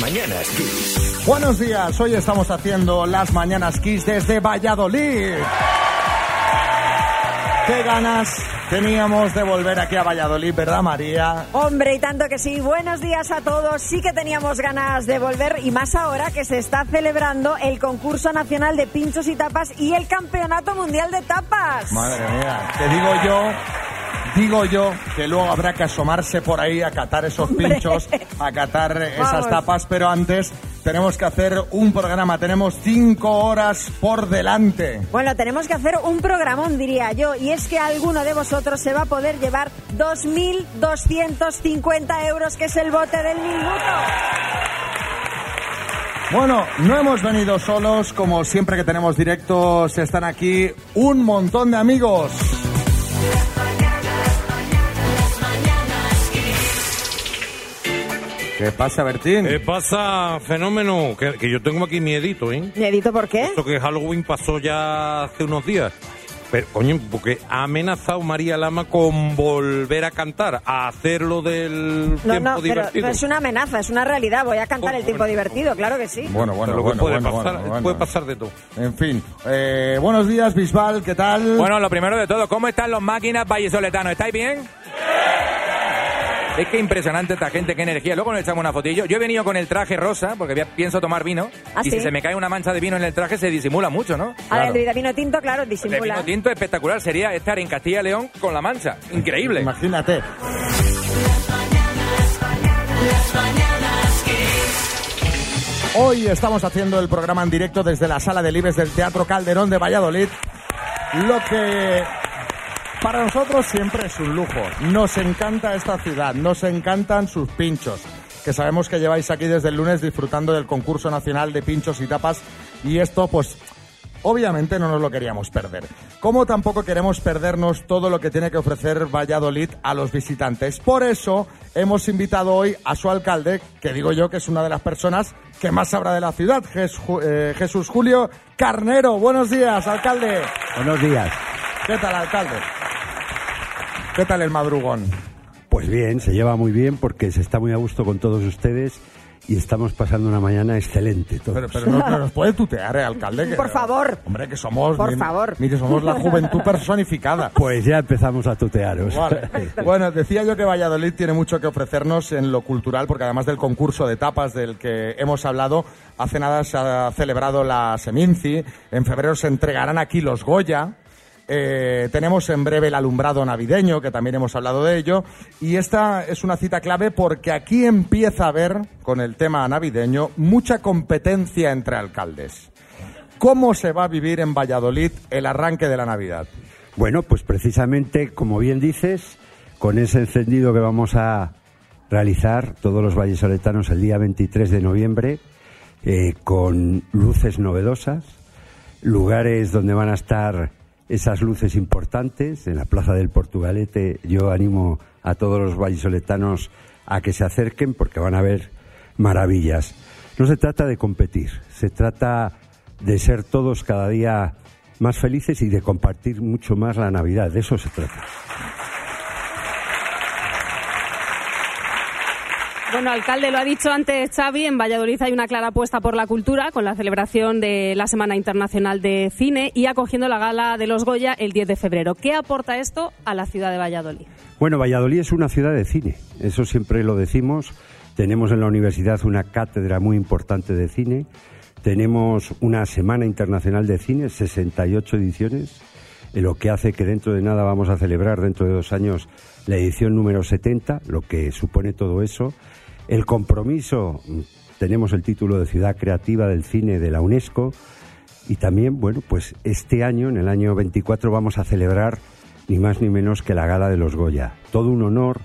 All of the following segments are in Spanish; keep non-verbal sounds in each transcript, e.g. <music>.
Mañanas Kiss. Buenos días, hoy estamos haciendo las Mañanas Kiss desde Valladolid. Qué ganas teníamos de volver aquí a Valladolid, ¿verdad María? Hombre, y tanto que sí. Buenos días a todos. Sí que teníamos ganas de volver y más ahora que se está celebrando el concurso nacional de pinchos y tapas y el campeonato mundial de tapas. Madre mía, te digo yo, digo yo que luego habrá que asomarse por ahí a catar esos pinchos, a catar esas tapas, pero antes tenemos que hacer un programa, tenemos cinco horas por delante. Bueno, tenemos que hacer un programón, diría yo, y es que alguno de vosotros se va a poder llevar 2.250 euros, que es el bote del minuto. Bueno, no hemos venido solos, como siempre que tenemos directos, están aquí un montón de amigos. ¿Qué pasa, Bertín? ¿Qué pasa, fenómeno? Que, que yo tengo aquí miedito, ¿eh? Miedito, ¿por qué? Esto que Halloween pasó ya hace unos días. Pero, coño, porque ha amenazado María Lama con volver a cantar, a hacerlo del No, tiempo no, pero divertido. no es una amenaza, es una realidad. Voy a cantar el tiempo divertido, claro que sí. Bueno, bueno, Pero lo que bueno, puede bueno, pasar, bueno, bueno. puede pasar de todo. En fin, eh, buenos días, Bisbal, ¿qué tal? Bueno, lo primero de todo, ¿cómo están los máquinas vallisoletanos? ¿Estáis bien? Es que impresionante esta gente, qué energía. Luego nos echamos una fotillo. Yo he venido con el traje rosa porque pienso tomar vino. ¿Ah, y sí? si se me cae una mancha de vino en el traje, se disimula mucho, ¿no? A ver, el de vino tinto, claro, El disimula. vino tinto espectacular sería estar en Castilla y León con la mancha. Increíble. Imagínate. Hoy estamos haciendo el programa en directo desde la sala de Libres del Teatro Calderón de Valladolid. Lo que para nosotros siempre es un lujo. Nos encanta esta ciudad, nos encantan sus pinchos, que sabemos que lleváis aquí desde el lunes disfrutando del concurso nacional de pinchos y tapas y esto pues Obviamente no nos lo queríamos perder. Como tampoco queremos perdernos todo lo que tiene que ofrecer Valladolid a los visitantes. Por eso hemos invitado hoy a su alcalde, que digo yo que es una de las personas que más sabrá de la ciudad, eh, Jesús Julio Carnero. Buenos días, alcalde. Buenos días. ¿Qué tal, alcalde? ¿Qué tal el madrugón? Pues bien, se lleva muy bien porque se está muy a gusto con todos ustedes y estamos pasando una mañana excelente. todos. Pero, pero no, no nos puede tutear, eh, alcalde. que- Por favor. Hombre, que somos... Por mi- favor. Mire, somos la juventud personificada. <laughs> Pues ya empezamos a tutearos. Vale. <laughs> Bueno, decía yo que Valladolid tiene mucho que ofrecernos en lo cultural, porque además del concurso de tapas del que hemos hablado, hace nada se ha celebrado la Seminci, en febrero se entregarán aquí los Goya, eh, tenemos en breve el alumbrado navideño, que también hemos hablado de ello, y esta es una cita clave porque aquí empieza a haber, con el tema navideño, mucha competencia entre alcaldes. ¿Cómo se va a vivir en Valladolid el arranque de la Navidad? Bueno, pues precisamente, como bien dices, con ese encendido que vamos a realizar todos los vallesoletanos el día 23 de noviembre, eh, con luces novedosas, lugares donde van a estar esas luces importantes, en la Plaza del Portugalete, yo animo a todos los vallisoletanos a que se acerquen porque van a ver maravillas. No se trata de competir, se trata de ser todos cada día más felices y de compartir mucho más la Navidad, de eso se trata. Bueno, alcalde, lo ha dicho antes Xavi, en Valladolid hay una clara apuesta por la cultura con la celebración de la Semana Internacional de Cine y acogiendo la gala de los Goya el 10 de febrero. ¿Qué aporta esto a la ciudad de Valladolid? Bueno, Valladolid es una ciudad de cine, eso siempre lo decimos. Tenemos en la universidad una cátedra muy importante de cine, tenemos una Semana Internacional de Cine, 68 ediciones, lo que hace que dentro de nada vamos a celebrar, dentro de dos años, la edición número 70, lo que supone todo eso. El compromiso, tenemos el título de Ciudad Creativa del Cine de la UNESCO, y también, bueno, pues este año, en el año 24, vamos a celebrar ni más ni menos que la Gala de los Goya. Todo un honor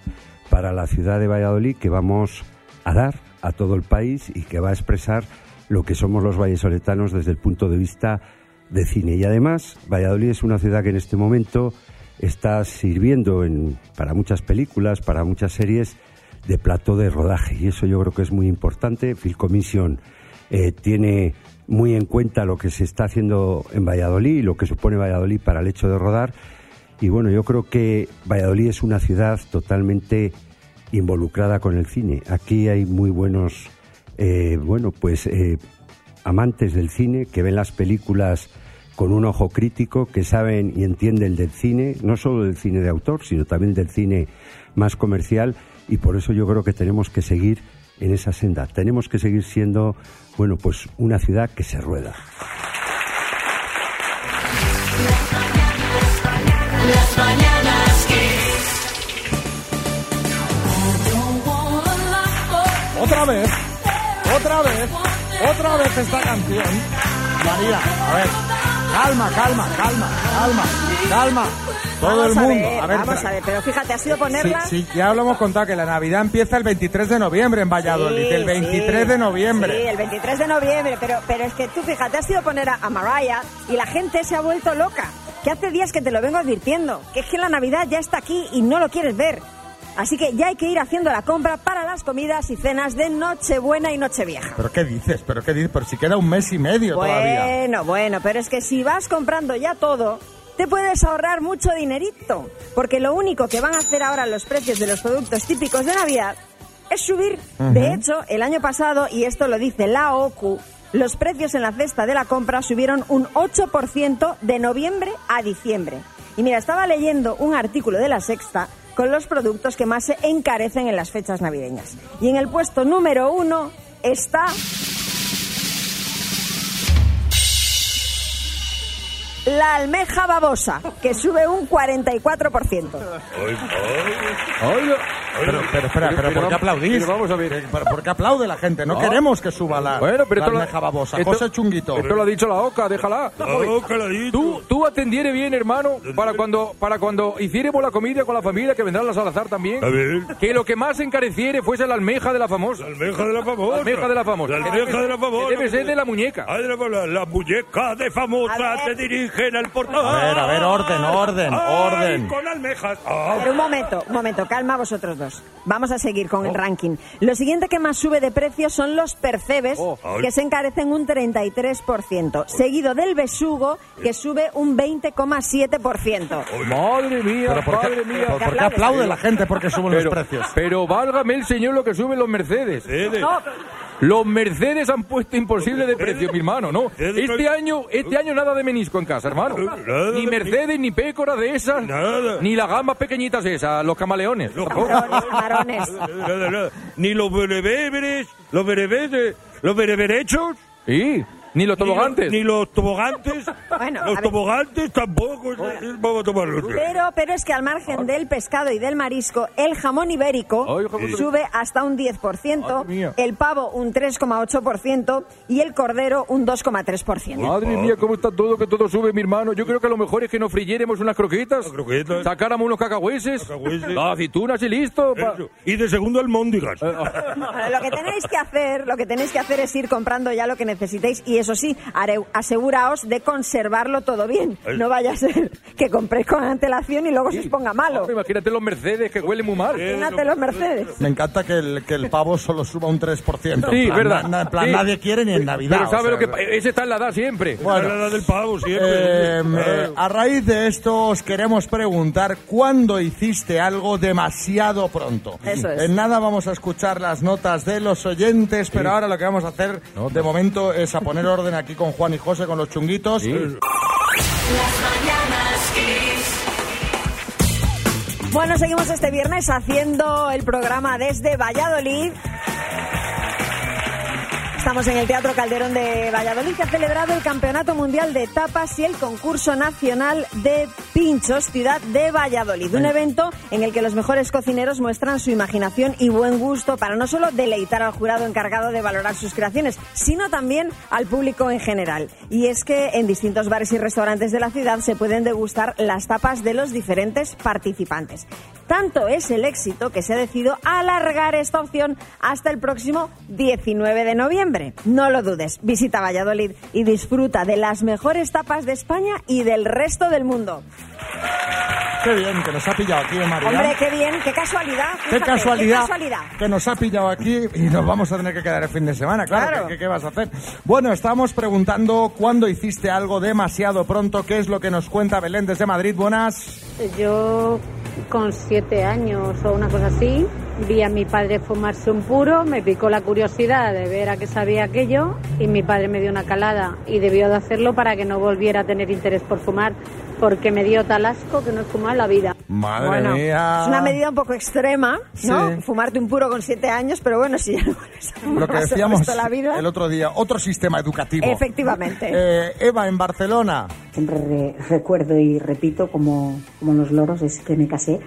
para la ciudad de Valladolid que vamos a dar a todo el país y que va a expresar lo que somos los vallesoletanos desde el punto de vista de cine. Y además, Valladolid es una ciudad que en este momento está sirviendo en, para muchas películas, para muchas series de plató de rodaje. Y eso yo creo que es muy importante. Film Commission eh, tiene muy en cuenta lo que se está haciendo en Valladolid y lo que supone Valladolid para el hecho de rodar. Y bueno, yo creo que Valladolid es una ciudad totalmente involucrada con el cine. Aquí hay muy buenos, eh, bueno, pues eh, amantes del cine que ven las películas con un ojo crítico, que saben y entienden del cine, no solo del cine de autor, sino también del cine más comercial, y por eso yo creo que tenemos que seguir en esa senda. Tenemos que seguir siendo, bueno, pues una ciudad que se rueda. Otra vez, otra vez, otra vez esta canción. María, a ver, calma, calma, calma, calma, calma. Todo vamos el a mundo. ver, a ver, vamos a ver, pero fíjate, ha sido Sí, ponerla. sí, ya lo hemos contado que la Navidad empieza el 23 de noviembre en Valladolid, Sí, el 23 sí. de noviembre. Sí, el 23 de noviembre, pero, pero es que tú fíjate, has sido poner a, a Mariah y la gente se ha vuelto loca. Que hace días que te lo vengo advirtiendo, que es que la Navidad ya está aquí y no lo quieres ver. Así que ya hay que ir haciendo la compra para las comidas y cenas de Nochebuena y Nochevieja. ¿Pero qué dices? ¿Pero qué dices? Pero si queda un mes y medio todavía. Bueno, bueno, pero es que si vas comprando ya todo, te puedes ahorrar mucho dinerito. Porque lo único que van a hacer ahora los precios de los productos típicos de Navidad es subir. De hecho, el año pasado, y esto lo dice la OCU, los precios en la cesta de la compra subieron un 8% de noviembre a diciembre. Y mira, estaba leyendo un artículo de La Sexta con los productos que más se encarecen en las fechas navideñas. Y en el puesto número uno está la almeja babosa, que sube un 44%. Pero, pero espera, pero, ¿por qué aplaudís? pero vamos a ver. ¿Qué- pero ¿Por qué aplaude la gente? No No. queremos que suba la, Bueno, pero la esto almeja babosa. esto- José Chunguito. Esto lo ha dicho la OCA, déjala. OCA lo ha dicho. Tú, tú atendiere bien, hermano, para cuando, para cuando hiciéramos la comida con la familia, que vendrán las Salazar también. A ver. Que lo que más encareciere fuese la almeja de la famosa. La almeja de la famosa. La almeja de la famosa. La almeja de la famosa. Que debe ser de la muñeca. Ay, la, la, la muñeca de famosa se dirigen al portal. A ver, a ver, orden, orden, Ay, orden. con almejas. Ah. Pero un momento, un momento, calma vosotros dos. Vamos a seguir con el ranking. Lo siguiente que más sube de precio son los percebes, Oh. que se encarecen un 33%, seguido del besugo, que sube un 20,7%. Madre mía, ¿Pero por qué, madre mía. por- por qué aplaude la gente porque suben Pero, los precios? pero válgame el señor lo que suben los Mercedes. No, Los Mercedes han puesto imposible de precio, mi hermano, ¿no? Este año, este año nada de menisco en casa, hermano. Ni de Mercedes, ni Pécora de esas. Nada. Ni las gambas pequeñitas esas, los camaleones. camarones, camarones. Nada, nada. Ni los bereberes, los bereberes, los bereberechos. Sí, ni los tobogantes. Ni, los tobogantes. <laughs> Bueno, los tobogantes tampoco. Vamos a tomarlos. Pero, pero es que al margen del pescado y del marisco, el jamón ibérico Ay, jamón ibérico. sube hasta un 10%, Madre mía. el pavo un 3,8% y el cordero un 2,3%. Madre mía, cómo está todo, que todo sube, mi hermano. Yo creo que a lo mejor es que nos friéremos unas croquetas, Unas croquetas. sacáramos unos cacahueses, Cacahueses. las aceitunas y listo. pa-. Y de segundo almóndigas. Bueno, lo que tenéis que hacer, lo que tenéis que hacer es ir comprando ya lo que necesitéis y eso sí, aseguraos de conservarlo todo bien. No vaya a ser que compréis con antelación y luego se os ponga malo. Hombre, imagínate los Mercedes que huelen muy mal. Imagínate los Mercedes. Me encanta que el, que el pavo solo suba un 3%. Sí, En plan, verdad. na- en plan, Sí. nadie quiere ni en Navidad. Pero ¿sabe o lo que Ese está en la edad siempre. Bueno. La edad del pavo siempre. Eh, eh, a raíz de esto os queremos preguntar cuándo hiciste algo demasiado pronto. Eso es. En nada vamos a escuchar las notas de los oyentes, pero ahora lo que vamos a hacer de momento es a poner orden aquí con Juan y José con los chunguitos. Kiss. Bueno, seguimos este viernes haciendo el programa desde Valladolid. Estamos en el Teatro Calderón de Valladolid, que ha celebrado el Campeonato Mundial de Tapas y el Concurso Nacional de Pinchos, ciudad de Valladolid. Un evento en el que los mejores cocineros muestran su imaginación y buen gusto para no solo deleitar al jurado encargado de valorar sus creaciones, sino también al público en general. Y es que en distintos bares y restaurantes de la ciudad se pueden degustar las tapas de los diferentes participantes. Tanto es el éxito que se ha decidido alargar esta opción hasta el próximo 19 de noviembre. No lo dudes, visita Valladolid y disfruta de las mejores tapas de España y del resto del mundo. Qué bien, que nos ha pillado aquí, ¿eh, María. Hombre, qué bien, qué casualidad. Qué fíjate, casualidad, Qué casualidad. que nos ha pillado aquí y nos vamos a tener que quedar el fin de semana, claro. Claro. ¿qué, qué- qué vas a hacer? Bueno, estamos preguntando cuándo hiciste algo demasiado pronto, qué es lo que nos cuenta Belén desde Madrid. Buenas. Yo con siete años o una cosa así vi a mi padre fumarse un puro, me picó la curiosidad de ver a qué sabía aquello y mi padre me dio una calada y debió de hacerlo para que no volviera a tener interés por fumar porque me dio tal asco que no he fumado en la vida. Madre Bueno, mía. es una medida un poco extrema, ¿no? Sí. Fumarte un puro con siete años, pero bueno, si ya no vuelves a Lo que decíamos el resto de la vida. el otro día, otro sistema educativo. Efectivamente. Eh, Eva, en Barcelona. Siempre re- recuerdo y repito, como, como los loros, es que me casé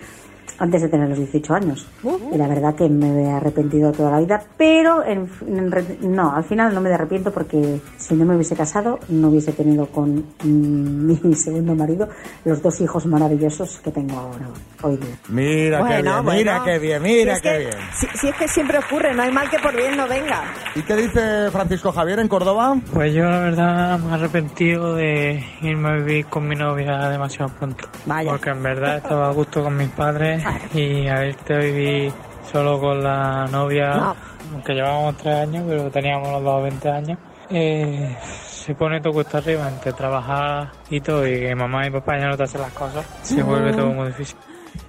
antes de tener los 18 años. Y la verdad que me he arrepentido toda la vida, pero en- en re- no, al final no me arrepiento porque si no me hubiese casado, no hubiese tenido con mm, <laughs> mi segundo marido los dos hijos maravillosos que tengo ahora, hoy día. Mira qué bien, bueno. mira qué bien, mira Si qué que- bien. Si, si es que siempre ocurre, no hay mal que por bien no venga. ¿Y qué dice Francisco Javier en Córdoba? Pues yo la verdad me he arrepentido de irme a vivir con mi novia demasiado pronto. Vaya. Porque en verdad estaba a gusto con mis padres y a vivir solo con la novia, No. aunque llevábamos tres años, pero teníamos los dos 20 años, eh, se pone todo cuesta arriba entre trabajar y todo y que mamá y papá ya no te hacen las cosas, se vuelve todo muy difícil.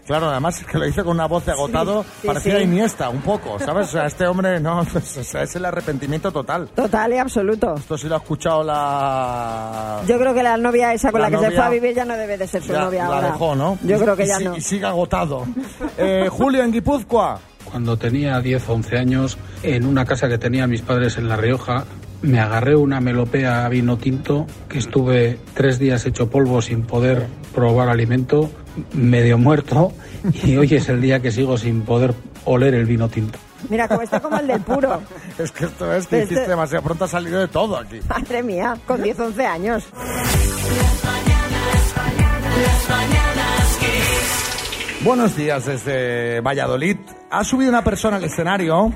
Claro, además es que lo dice con una voz de agotado, sí, parecía sí. Iniesta, un poco, ¿sabes? O sea, este hombre, no, <laughs> o sea, es el arrepentimiento total. Total y absoluto. Esto sí lo ha escuchado la... Yo creo que la novia esa con La la, que se fue a vivir ya no debe de ser su Ya novia la ahora. dejó, ¿no? Yo creo que Y ya no. Y sigue agotado. Eh, <laughs> Julio, en Guipúzcoa. Cuando tenía 10 o 11 años, en una casa que tenían mis padres en La Rioja, me agarré una melopea a vino tinto que estuve tres días hecho polvo sin poder probar alimento, medio muerto, y hoy es el día que sigo sin poder oler el vino tinto. Mira, como está como el del puro. <laughs> Es que esto es que Este- hiciste demasiado pronto, ha salido de todo aquí. Madre mía, con 10, 11 años. Buenos días desde Valladolid. Ha subido una persona al escenario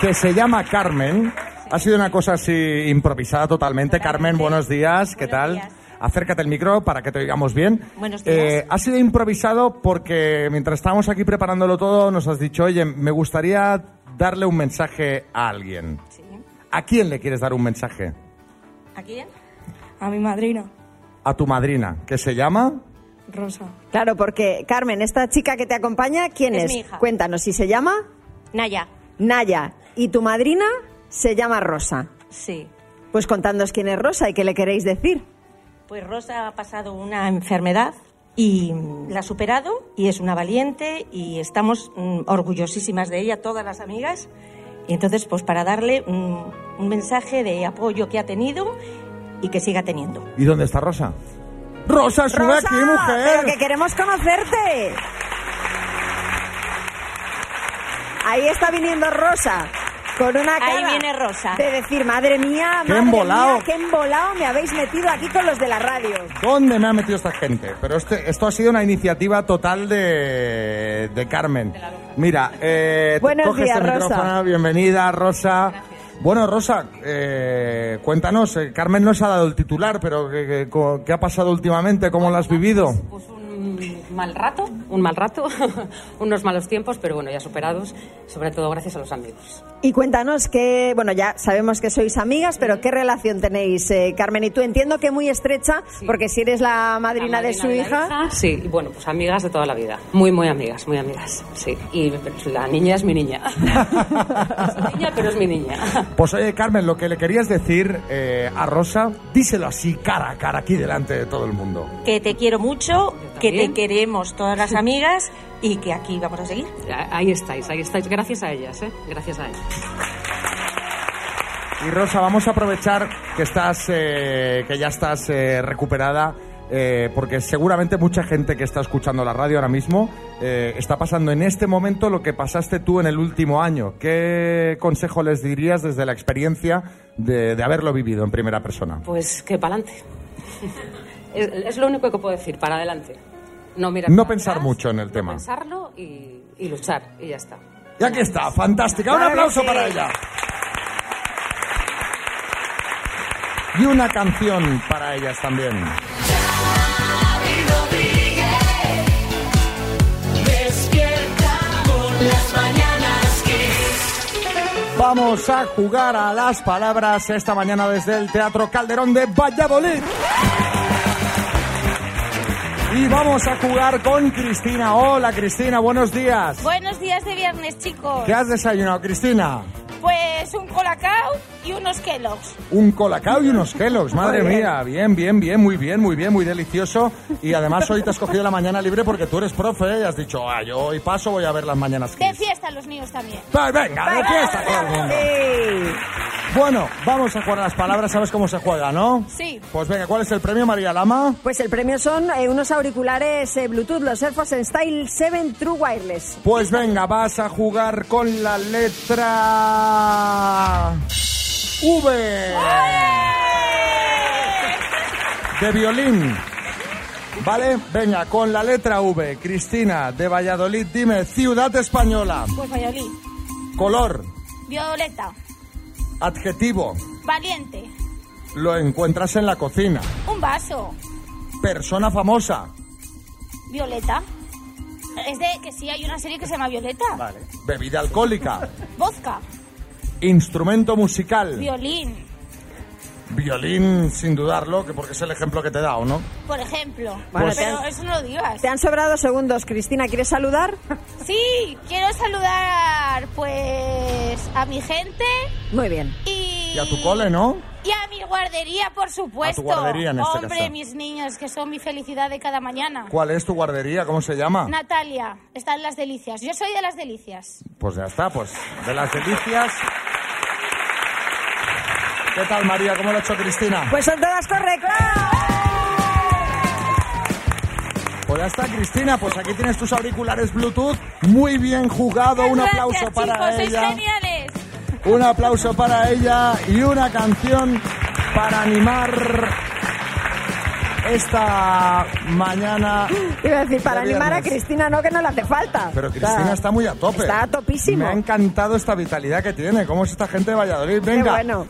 que se llama Carmen. Ha sido una cosa así improvisada totalmente. Carmen, buenos días. ¿Qué tal? Acércate el micro para que te oigamos bien. Buenos días. Eh, ha sido improvisado porque mientras estábamos aquí preparándolo todo nos has dicho, oye, me gustaría darle un mensaje a alguien. ¿A quién le quieres dar un mensaje? ¿A quién? A mi madrina, A tu madrina, que se llama... Rosa. Claro, porque Carmen, esta chica que te acompaña, ¿quién es? Es mi hija. Cuéntanos, si se llama Naya. Naya y tu madrina se llama Rosa. Sí. Pues contadnos quién es Rosa y qué le queréis decir. Pues Rosa ha pasado una enfermedad y la ha superado y es una valiente y estamos mm, orgullosísimas de ella, todas las amigas. Y entonces, pues para darle mm, un mensaje de apoyo que ha tenido y que siga teniendo. ¿Y dónde está Rosa? Rosa, sube Rosa, aquí, mujer. pero que queremos conocerte. Ahí está viniendo Rosa. Con una cara Ahí viene Rosa. de decir, madre mía, Qué mía, qué embolado me habéis metido aquí con los de la radio. ¿Dónde me ha metido esta gente? Pero este, esto ha sido una iniciativa total de, de Carmen. Mira, eh, Buenos coge días, este Rosa. micrófono, bienvenida, Rosa. Bueno, Rosa, eh, cuéntanos, eh, Carmen nos ha dado el titular, pero ¿qué, qué- co- qué ha pasado últimamente? ¿Cómo lo has vivido? un mal rato, un mal rato, <laughs> unos malos tiempos, pero bueno, ya superados, sobre todo gracias a los amigos. Y cuéntanos que, bueno, ya sabemos que sois amigas, pero ¿qué relación tenéis, eh, Carmen y tú? Entiendo que muy estrecha, porque si eres la madrina, de su hija, Sí, y bueno, pues amigas de toda la vida. Muy, muy amigas, muy amigas, sí. Y la niña es mi niña. <laughs> es mi niña, pero es mi niña. Pues oye, Carmen, lo que le querías decir eh, a Rosa, díselo así, cara a cara, aquí delante de todo el mundo. Que te quiero mucho, que te queremos todas las <laughs> amigas y que aquí vamos a seguir. Ahí estáis, ahí estáis. Gracias a ellas, ¿eh? Gracias a ellas. Y Rosa, vamos a aprovechar que estás, eh, que ya estás eh, recuperada, eh, porque seguramente mucha gente que está escuchando la radio ahora mismo eh, está pasando en este momento lo que pasaste tú en el último año. ¿Qué consejo les dirías desde la experiencia de, de haberlo vivido en primera persona? Pues que para adelante. <laughs> es, es lo único que puedo decir, para adelante no, no pensar mucho en el tema. Pensarlo y, y, luchar, y ya está. Y aquí está, fantástica. Un aplauso para ella. Y una canción para ellas también. Vamos a jugar a las palabras esta mañana desde el Teatro Calderón de Valladolid. Y vamos a jugar con Cristina. Hola Cristina, buenos días. Buenos días de viernes, chicos. ¿Qué has desayunado, Cristina? Pues un colacao y unos Kellogg's. Un colacao y unos Kellogg's, madre bien. mía. Bien, bien, bien, muy bien, muy bien, muy delicioso. Y además hoy te has cogido la mañana libre porque tú eres profe y has dicho, ah, yo hoy paso, voy a ver las mañanas. De fiesta los niños también. Pues venga, de fiesta todo el mundo. Bueno, vamos a jugar a las palabras, ¿sabes cómo se juega, no? Sí. Pues venga, ¿cuál es el premio, María Lama? Pues el premio son eh, unos auriculares eh, Bluetooth, los AirPods en Style 7 True Wireless. Pues venga, vas a jugar con la letra V. De violín. ¿Vale? Venga, con la letra V. Cristina, de Valladolid, dime, ciudad española. Pues Valladolid. Color, Violeta. Adjetivo, Valiente. lo encuentras en la cocina. Un vaso. Persona famosa, Violeta. Es de que sí hay una serie que se llama Violeta. Vale. bebida alcohólica, Vodka. instrumento musical, Violín. Violín sin dudarlo, que porque es el ejemplo que te he dado, ¿no? Por ejemplo. Bueno, Pues- te Pero han- eso no lo digas. Te han sobrado segundos, Cristina. ¿Quieres saludar? <laughs> Sí, quiero saludar pues a mi gente Muy bien. y... Y a tu cole, ¿no? Y a mi guardería, por supuesto. A tu guardería, en este Hombre, caso. mis niños, que son mi felicidad de cada mañana. ¿Cuál es tu guardería? ¿Cómo se llama? Natalia, están las delicias. Yo soy de las delicias. Pues ya está, pues de las delicias. ¿Qué tal, María? ¿Cómo lo ha hecho Cristina? Pues son todas correctas. Pues ya está, Cristina. Pues aquí tienes tus auriculares Bluetooth. Muy bien jugado. Un Gracias, aplauso para chicos, sois ella. geniales. Un aplauso para ella y una canción para animar esta mañana. Iba a decir, para de animar a. Cristina, no, que no le hace falta. Pero O sea, Cristina está muy a tope. Está a topísimo. Me ha encantado esta vitalidad que tiene. ¿Cómo es esta gente de Valladolid? Qué Venga. bueno.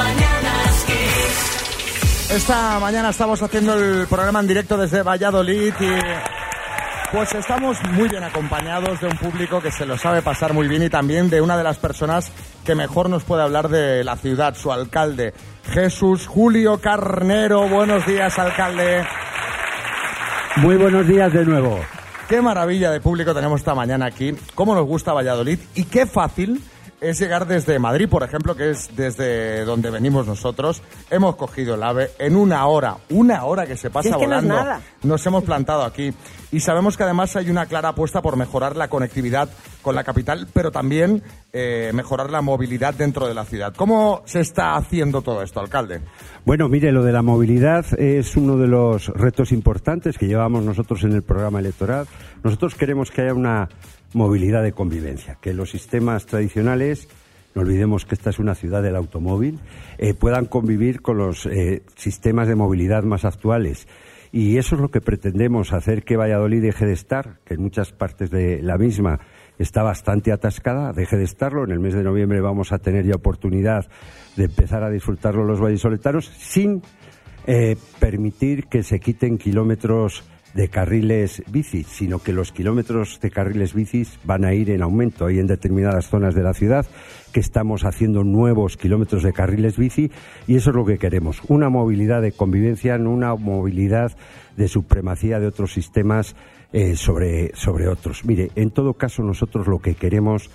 Las mañanas Kiss. Esta mañana estamos haciendo el programa en directo desde Valladolid y pues estamos muy bien acompañados de un público que se lo sabe pasar muy bien y también de una de las personas que mejor nos puede hablar de la ciudad, su alcalde, Jesús Julio Carnero. Buenos días, alcalde. Muy buenos días de nuevo. Qué maravilla de público tenemos esta mañana aquí, cómo nos gusta Valladolid y qué fácil es llegar desde Madrid, por ejemplo, que es desde donde venimos nosotros. Hemos cogido el AVE en una hora, una hora que se pasa es que no es volando. nada. Nos hemos plantado aquí y sabemos que además hay una clara apuesta por mejorar la conectividad con la capital, pero también eh, mejorar la movilidad dentro de la ciudad. ¿Cómo se está haciendo todo esto, alcalde? Bueno, mire, lo de la movilidad es uno de los retos importantes que llevamos nosotros en el programa electoral. Nosotros queremos que haya una movilidad de convivencia, que los sistemas tradicionales, no olvidemos que esta es una ciudad del automóvil, eh, puedan convivir con los eh, sistemas de movilidad más actuales. Y eso es lo que pretendemos, hacer que Valladolid deje de estar, que en muchas partes de la misma está bastante atascada, deje de estarlo. En el mes de noviembre vamos a tener ya oportunidad de empezar a disfrutarlo los vallisoletanos sin eh, permitir que se quiten kilómetros de carriles bici, sino que los kilómetros de carriles bicis van a ir en aumento. Hay en determinadas zonas de la ciudad que estamos haciendo nuevos kilómetros de carriles bici y eso es lo que queremos. Una movilidad de convivencia, no una movilidad de supremacía de otros sistemas eh, sobre, sobre otros. Mire, en todo caso nosotros lo que queremos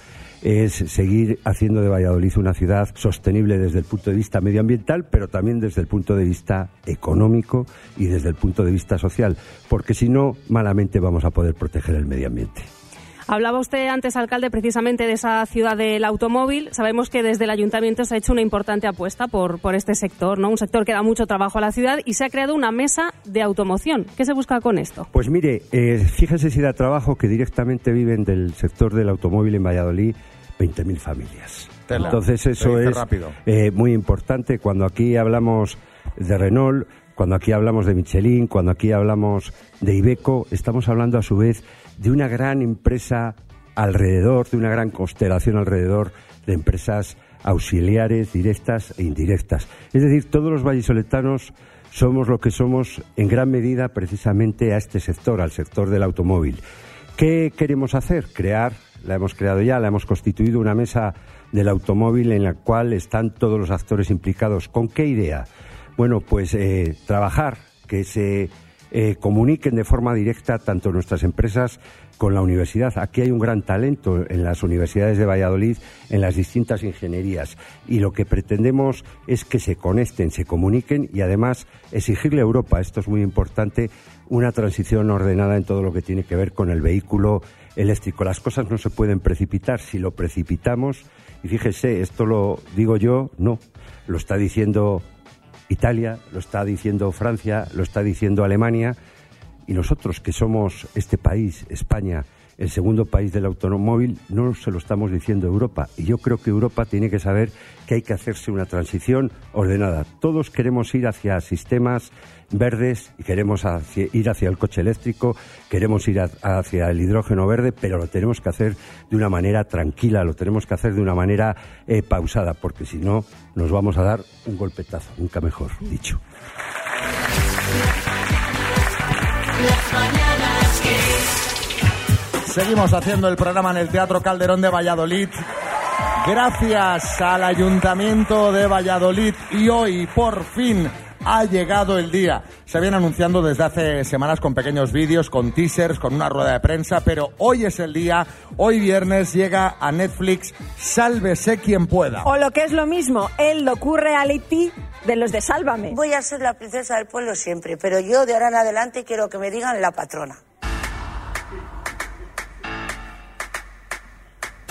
es seguir haciendo de Valladolid una ciudad sostenible desde el punto de vista medioambiental, pero también desde el punto de vista económico y desde el punto de vista social, porque si no, malamente vamos a poder proteger el medio ambiente. Hablaba usted antes, alcalde, precisamente de esa ciudad del automóvil. Sabemos que desde el ayuntamiento se ha hecho una importante apuesta por, por este sector, ¿no? Un sector que da mucho trabajo a la ciudad y se ha creado una mesa de automoción. ¿Qué se busca con esto? Pues mire, eh, fíjese si da trabajo que directamente viven del sector del automóvil en Valladolid 20.000 familias. Tela. Entonces eso es eh, muy importante cuando aquí hablamos de Renault, cuando aquí hablamos de Michelin, cuando aquí hablamos de Ibeco, estamos hablando a su vez de una gran empresa alrededor, de una gran constelación alrededor de empresas auxiliares, directas e indirectas. Es decir, todos los vallisoletanos somos lo que somos en gran medida precisamente a este sector, al sector del automóvil. ¿Qué queremos hacer? Crear, la hemos creado ya, la hemos constituido una mesa del automóvil en la cual están todos los actores implicados. ¿Con qué idea? Bueno, pues eh, trabajar, que se eh, comuniquen de forma directa tanto nuestras empresas con la universidad. Aquí hay un gran talento en las universidades de Valladolid, en las distintas ingenierías. Y lo que pretendemos es que se conecten, se comuniquen y además exigirle a Europa, esto es muy importante, una transición ordenada en todo lo que tiene que ver con el vehículo eléctrico. Las cosas no se pueden precipitar. Si lo precipitamos, y fíjese, esto lo digo yo, no, lo está diciendo Italia, lo está diciendo Francia, lo está diciendo Alemania, y nosotros que somos este país, España, el segundo país del automóvil, no se lo estamos diciendo Europa. Y yo creo que Europa tiene que saber que hay que hacerse una transición ordenada. Todos queremos ir hacia sistemas verdes queremos ir hacia el coche eléctrico, queremos ir hacia el hidrógeno verde, pero lo tenemos que hacer de una manera tranquila, lo tenemos que hacer de una manera eh, pausada, porque si no nos vamos a dar un golpetazo, nunca mejor dicho. Seguimos haciendo el programa en el Teatro Calderón de Valladolid. Gracias al Ayuntamiento de Valladolid y hoy por fin ha llegado el día. Se viene anunciando desde hace semanas con pequeños vídeos, con teasers, con una rueda de prensa, pero hoy es el día. Hoy viernes llega a Netflix Sálvese quien pueda. O lo que es lo mismo, el docu-reality de los de Sálvame. Voy a ser la princesa del pueblo siempre, pero yo de ahora en adelante quiero que me digan la patrona.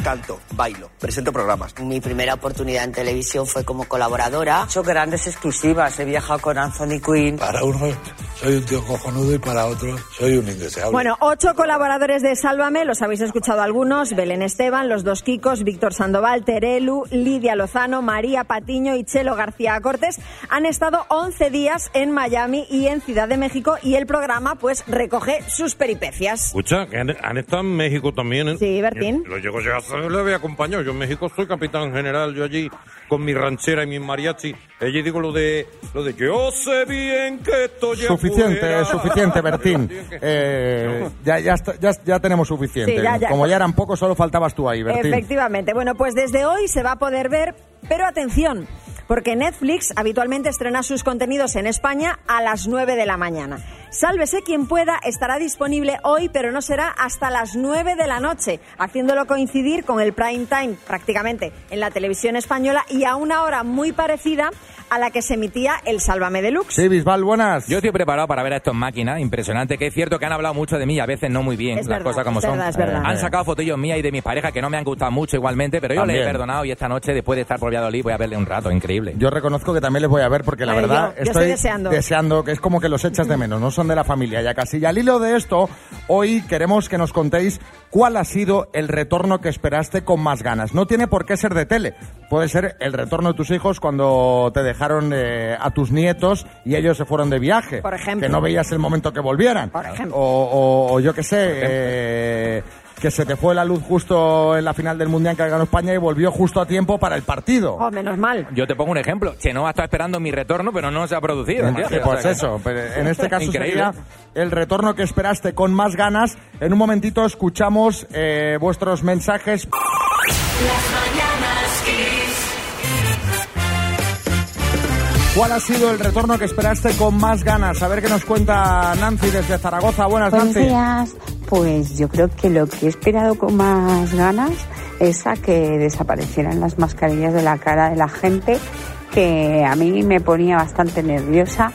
Canto, bailo, presento programas. Mi primera oportunidad en televisión fue como colaboradora. He hecho grandes exclusivas, he viajado con Anthony Quinn. Para unos soy un tío cojonudo y para otros soy un indeseable. Bueno, ocho colaboradores de Sálvame, los habéis escuchado algunos, Belén Esteban, los dos Kikos, Víctor Sandoval, Terelu, Lidia Lozano, María Patiño y Chelo García Cortés, han estado 11 días en Miami y en Ciudad de México y el programa pues recoge sus peripecias. Escucha, que han, han estado en México también. ¿eh? Sí, Bertín. Lo llego ya a saber, le había acompañado. Yo en México soy capitán general. Yo allí con mi ranchera y mi mariachi. Allí digo lo de, lo de yo sé bien que esto ya Suficiente, fuera". suficiente, Bertín. <laughs> Eh, ya, ya, está- ya, ya tenemos suficiente. Sí, ya, ya. Como ya eran pocos, solo faltabas tú ahí, Bertín. Efectivamente. Bueno, pues desde hoy se va a poder ver, pero atención, porque Netflix habitualmente estrena sus contenidos en España a las 9 de la mañana. Sálvese quien pueda estará disponible hoy, pero no será hasta las 9 de la noche, haciéndolo coincidir con el prime time prácticamente en la televisión española y a una hora muy parecida a la que se emitía el Sálvame Deluxe. Sí, Bisbal, buenas. Yo estoy preparado para ver a estos máquinas, impresionante, que es cierto que han hablado mucho de mí y a veces no muy bien, Es las verdad, cosas como es son. verdad, es verdad. Han sacado fotillos mías y de mis parejas que no me han gustado mucho igualmente, pero yo les También. he perdonado y esta noche, después de estar por Valladolid, voy a verle un rato, increíble. Yo reconozco que también les voy a ver porque la Ay, verdad yo- yo estoy deseando. deseando que es como que los echas de menos, no son de la familia ya casi. Y al hilo de esto, hoy queremos que nos contéis cuál ha sido el retorno que esperaste con más ganas. No tiene por qué ser de tele, puede ser el retorno de tus hijos cuando te dejaron eh, a tus nietos y ellos se fueron de viaje. Por ejemplo. Que no veías el momento que volvieran. Por ejemplo. O, o- o yo qué sé, eh, que se te fue la luz justo en la final del Mundial que ganó España y volvió justo a tiempo para el partido. Oh, menos mal. Yo te pongo un ejemplo. Chenoa está esperando mi retorno, pero no se ha producido. Sí, ¿entiendes? pues O sea que- eso, pero en este <laughs> caso Increíble. sería el retorno que esperaste con más ganas. En un momentito escuchamos eh, vuestros mensajes. Las ¿Cuál ha sido el retorno que esperaste con más ganas? A ver qué nos cuenta Nancy desde Zaragoza. Buenas, Buenos Nancy. días. Pues yo creo que lo que he esperado con más ganas es a que desaparecieran las mascarillas de la cara de la gente, que a mí me ponía bastante nerviosa,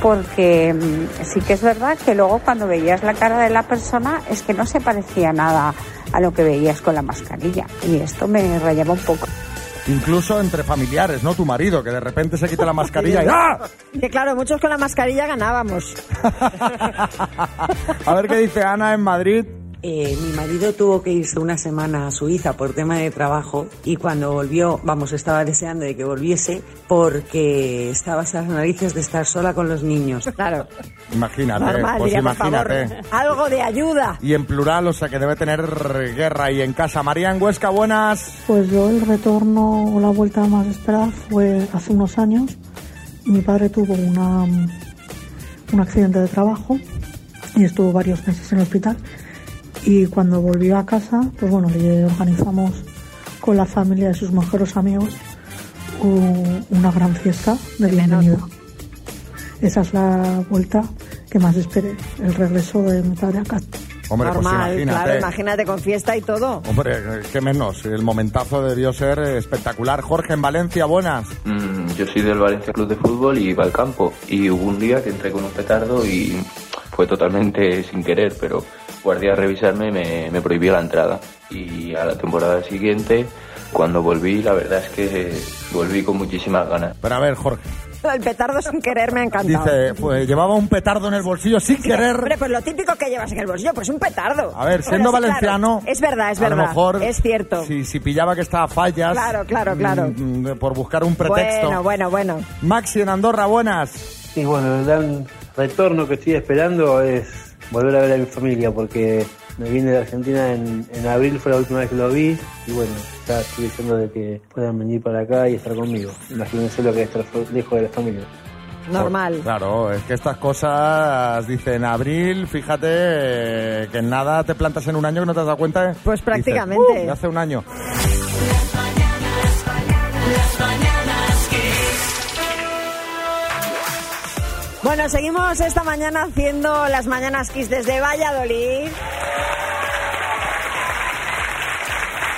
porque mm, sí que es verdad que luego cuando veías la cara de la persona es que no se parecía nada a lo que veías con la mascarilla. Y esto me rayaba un poco. Incluso entre familiares, ¿no? Tu marido, que de repente se quita la mascarilla y ¡ah! Que claro, muchos con la mascarilla ganábamos. <laughs> A ver qué dice Ana en Madrid. Eh, mi marido tuvo que irse una semana a Suiza por tema de trabajo y cuando volvió, vamos, estaba deseando de que volviese porque estaba hasta las narices de estar sola con los niños. <laughs> Claro. Imagínate, Normal, pues diría, por favor. imagínate. Algo de ayuda. Y en plural, o sea que debe tener guerra ahí en casa. María en Huesca, buenas. Pues yo el retorno o la vuelta más esperada fue hace unos años. Mi padre tuvo una, un accidente de trabajo y estuvo varios meses en el hospital. Y cuando volvió a casa, pues bueno, le organizamos con la familia de sus mejores amigos una gran fiesta de bienvenida. Esa es la vuelta que más esperé, el regreso de mi padre a casa. Hombre, pues Normal, imagínate. claro, imagínate con fiesta y todo. Hombre, qué menos. El momentazo debió ser espectacular. Jorge, en Valencia, buenas. Mm, yo soy del Valencia Club de Fútbol y iba al campo. Y hubo un día que entré con un petardo y fue totalmente sin querer, pero guardia a revisarme me, me prohibió la entrada. Y a la temporada siguiente, cuando volví, la verdad es que volví con muchísimas ganas. Pero a ver, Jorge. El petardo sin querer me ha encantado. Dice, pues llevaba un petardo en el bolsillo sin querer. Hombre, pues lo típico que llevas en el bolsillo, pues un petardo. A ver, siendo Bueno, sí, valenciano. claro. Es verdad, es a lo verdad. mejor, es cierto. Si, si pillaba que estaba a fallas. Claro, claro, claro. mm, mm, por buscar un pretexto. Bueno, bueno, bueno. Maxi en Andorra, buenas. Y bueno, gran retorno que estoy esperando es volver a ver a mi familia porque me vine de Argentina en, en abril, fue la última vez que lo vi y bueno, ya estoy diciendo de que puedan venir para acá y estar conmigo. Imagínense lo que es estar lejos de la familia. Normal. Claro, es que estas cosas, dicen abril, fíjate eh, que en nada te plantas en un año que no te has dado cuenta. Pues Dices, prácticamente. "Uh, hace un año. Bueno, seguimos esta mañana haciendo las mañanas Kiss desde Valladolid.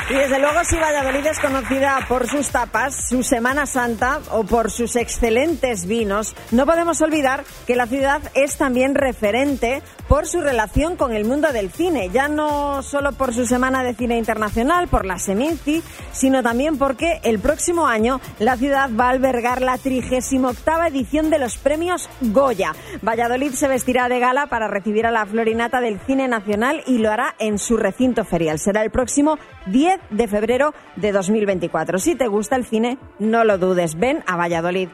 Y desde luego, si Valladolid es conocida por sus tapas, su Semana Santa o por sus excelentes vinos, no podemos olvidar que la ciudad es también referente por su relación con el mundo del cine, ya no solo por su Semana de Cine Internacional, por la Seminci, sino también porque el próximo año la ciudad va a albergar la 38 edición de los premios Goya. Valladolid se vestirá de gala para recibir a la florinata del cine nacional y lo hará en su recinto ferial. Será el próximo 10 de febrero de 2024. Si te gusta el cine, no lo dudes, ven a Valladolid.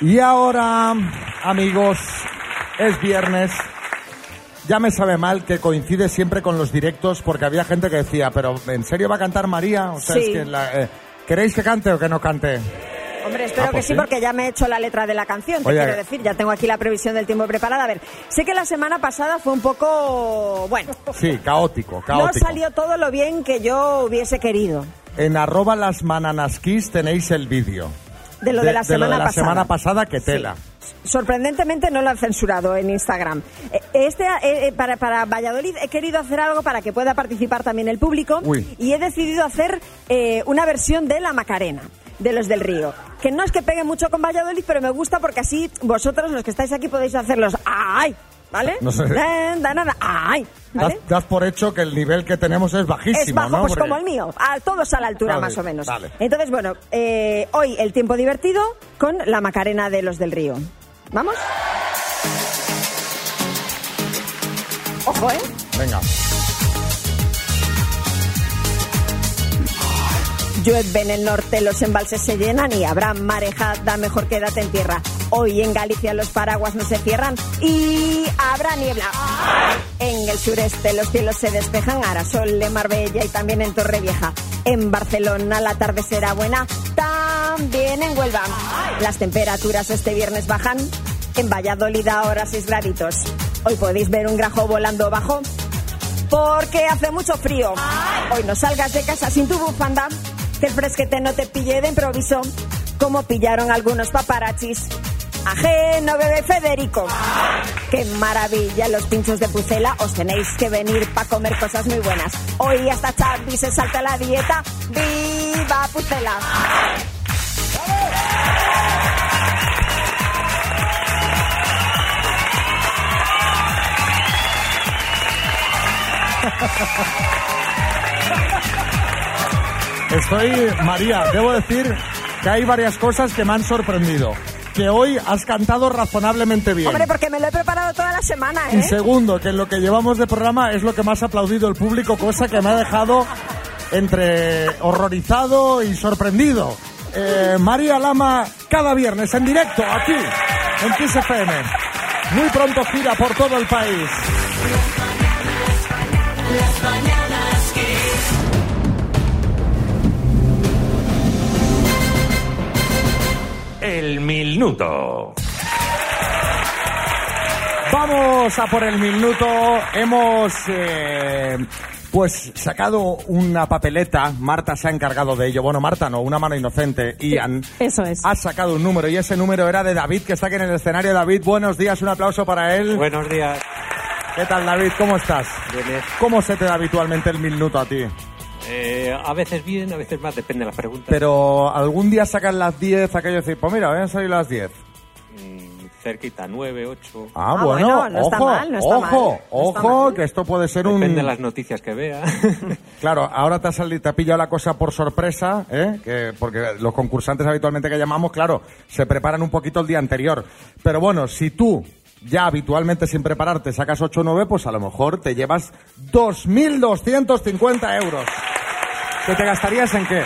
Y ahora, amigos, es viernes. Ya me sabe mal que coincide siempre con los directos porque había gente que decía, pero ¿en serio va a cantar María? O sea, Sí. es que la- eh, ¿Queréis que cante o que no cante? Hombre, espero Ah, que pues sí, sí. porque ya me he hecho la letra de la canción, te Oye, quiero decir. Ya tengo aquí la previsión del tiempo preparada. A ver, sé que la semana pasada fue un poco, bueno, Sí, caótico, no caótico. salió todo lo bien que yo hubiese querido. En arroba las mananaskis tenéis el vídeo. De lo de, la lo semana de la pasada. semana pasada, que tela. Sorprendentemente no lo han censurado en Instagram. Eh, Este, eh, eh, para, para Valladolid he querido hacer algo para que pueda participar también el público Uy. y he decidido hacer eh, una versión de la Macarena de los del río. Que no es que pegue mucho con Valladolid, pero me gusta porque así vosotros, los que estáis aquí, podéis hacerlos ¡ay! ¿Vale? No sé. Da, da, nada, ¡ay! ¿Vale? Das, das por hecho que el nivel que tenemos es bajísimo, es bajo, ¿no? pues Porque- como el mío, a todos a la altura Vale, más o menos. vale. Entonces, bueno, eh, hoy el tiempo divertido con la Macarena de los del río. ¿Vamos? Ojo, ¿eh? Venga. Llueve en el norte, los embalses se llenan y habrá marejada, mejor quédate en tierra. Hoy en Galicia los paraguas no se cierran y habrá niebla. En el sureste los cielos se despejan, Arasol, en Marbella y también en Torrevieja. En Barcelona la tarde será buena, también en Huelva. Las temperaturas este viernes bajan, en Valladolid ahora 6 graditos. Hoy podéis ver un grajo volando bajo porque hace mucho frío. Hoy no salgas de casa sin tu bufanda, que el fresquete no te pille de improviso, como pillaron algunos paparachis. Ajeno, bebé Federico. ¡Qué maravilla! Los pinchos de Pucela os tenéis que venir para comer cosas muy buenas. Hoy hasta Xavi se salta la dieta. ¡Viva Pucela! Estoy, María, debo decir que hay varias cosas que me han sorprendido. Que hoy has cantado razonablemente bien. Hombre, porque me lo he preparado toda la semana, Y ¿eh? segundo, que en lo que llevamos de programa es lo que más ha aplaudido el público, cosa que me ha dejado entre horrorizado y sorprendido. Eh, María Lama, cada viernes en directo, aquí, en Kiss FM. Muy pronto gira por todo el país. Las mañanas El minuto. Vamos a por el minuto. Hemos eh, pues sacado una papeleta. Marta se ha encargado de ello. Bueno, Marta no, una mano inocente. Ian. Eso es. Ha sacado un número y ese número era de David, que está aquí en el escenario. David, buenos días, un aplauso para él. Buenos días. ¿Qué tal, David? ¿Cómo estás? Bien, bien. ¿Cómo se te da habitualmente el minuto a ti? Eh, a veces bien, a veces más, depende de las preguntas. Pero algún día sacas las 10, aquello de decir, pues mira, voy a salir las 10. Mm, cerquita, 9, 8. Ah, Ah, bueno, bueno, no ojo, está mal, no está ojo, mal, no está ojo, que esto puede ser un... Depende de las noticias que vea. <laughs> Claro, ahora te ha salido, te ha pillado la cosa por sorpresa, ¿eh? Que- porque los concursantes habitualmente que llamamos, claro, se preparan un poquito el día anterior. Pero bueno, si tú ya habitualmente sin prepararte sacas 8 o 9, pues a lo mejor te llevas 2.250 euros. ¿Que te gastarías en qué?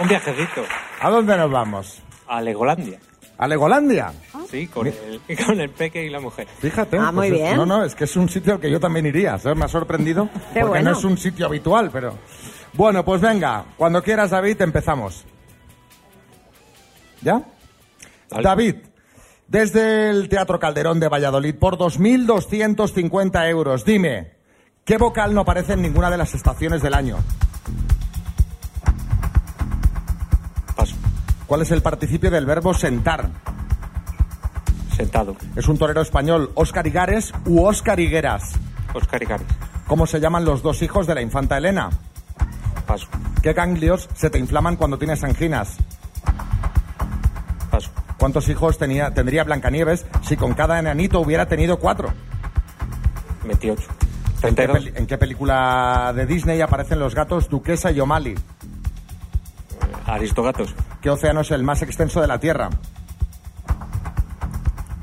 Un viajecito ¿A dónde nos vamos? a Legolandia. ¿A Legolandia? Sí, con el, <laughs> con el peque y la mujer. Fíjate. Ah, muy pues es- bien. No, no, es que es un sitio al que yo también iría, ¿sabes? Me ha sorprendido. <laughs> Qué porque bueno. no es un sitio habitual, pero... Bueno, pues venga, cuando quieras, David, empezamos. ¿Ya? David, desde el Teatro Calderón de Valladolid, por 2.250 euros, dime, ¿qué vocal no aparece en ninguna de las estaciones del año? Paso. ¿Cuál es el participio del verbo sentar? Sentado. ¿Es un torero español Óscar Igares u Óscar Higueras? Oscar y Gares. ¿Cómo se llaman los dos hijos de la infanta Elena? Paso. ¿Qué ganglios se te inflaman cuando tienes anginas? Paso. ¿Cuántos hijos tenía, tendría Blancanieves si con cada enanito hubiera tenido cuatro? 28. ¿En qué, 32. peli- en qué película de Disney aparecen los gatos Duquesa y O'Malley? Aristogatos. ¿Qué océano es el más extenso de la Tierra?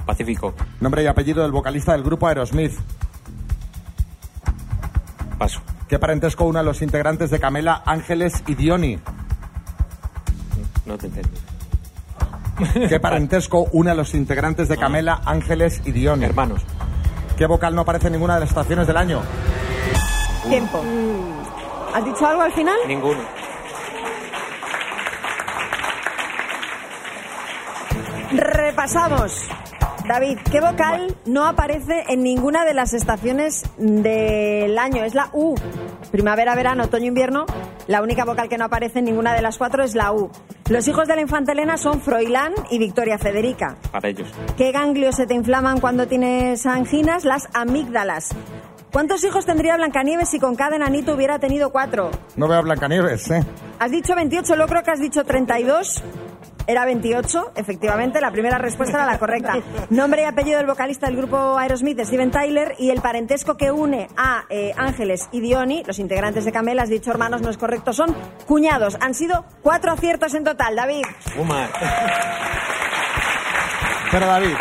Pacífico. Nombre y apellido del vocalista del grupo Aerosmith. Paso. ¿Qué parentesco une a los integrantes de Camela, Ángeles y Diony? No te entendí. ¿Qué parentesco une a los integrantes de Camela, Ángeles y Diony? Hermanos. ¿Qué vocal no aparece en ninguna de las estaciones del año? Tiempo. ¿Has dicho algo al final? Ninguno. Repasamos. David, ¿qué vocal no aparece en ninguna de las estaciones del año? Es la U. Primavera, verano, otoño, invierno. La única vocal que no aparece en ninguna de las cuatro es la U. Los hijos de la infanta Elena son Froilán y Victoria Federica. Para ellos. ¿Qué ganglios se te inflaman cuando tienes anginas? Las amígdalas. ¿Cuántos hijos tendría Blancanieves si con cada enanito hubiera tenido cuatro? No veo a Blancanieves, ¿eh? Has dicho 28, luego creo que has dicho 32. Era 28, efectivamente, la primera respuesta era la correcta. Nombre y apellido del vocalista del grupo Aerosmith, Steven Tyler, y el parentesco que une a eh, Ángeles y Diony, los integrantes de Camela, has dicho hermanos, no es correcto, son cuñados. Han sido cuatro aciertos en total, David. Pero David,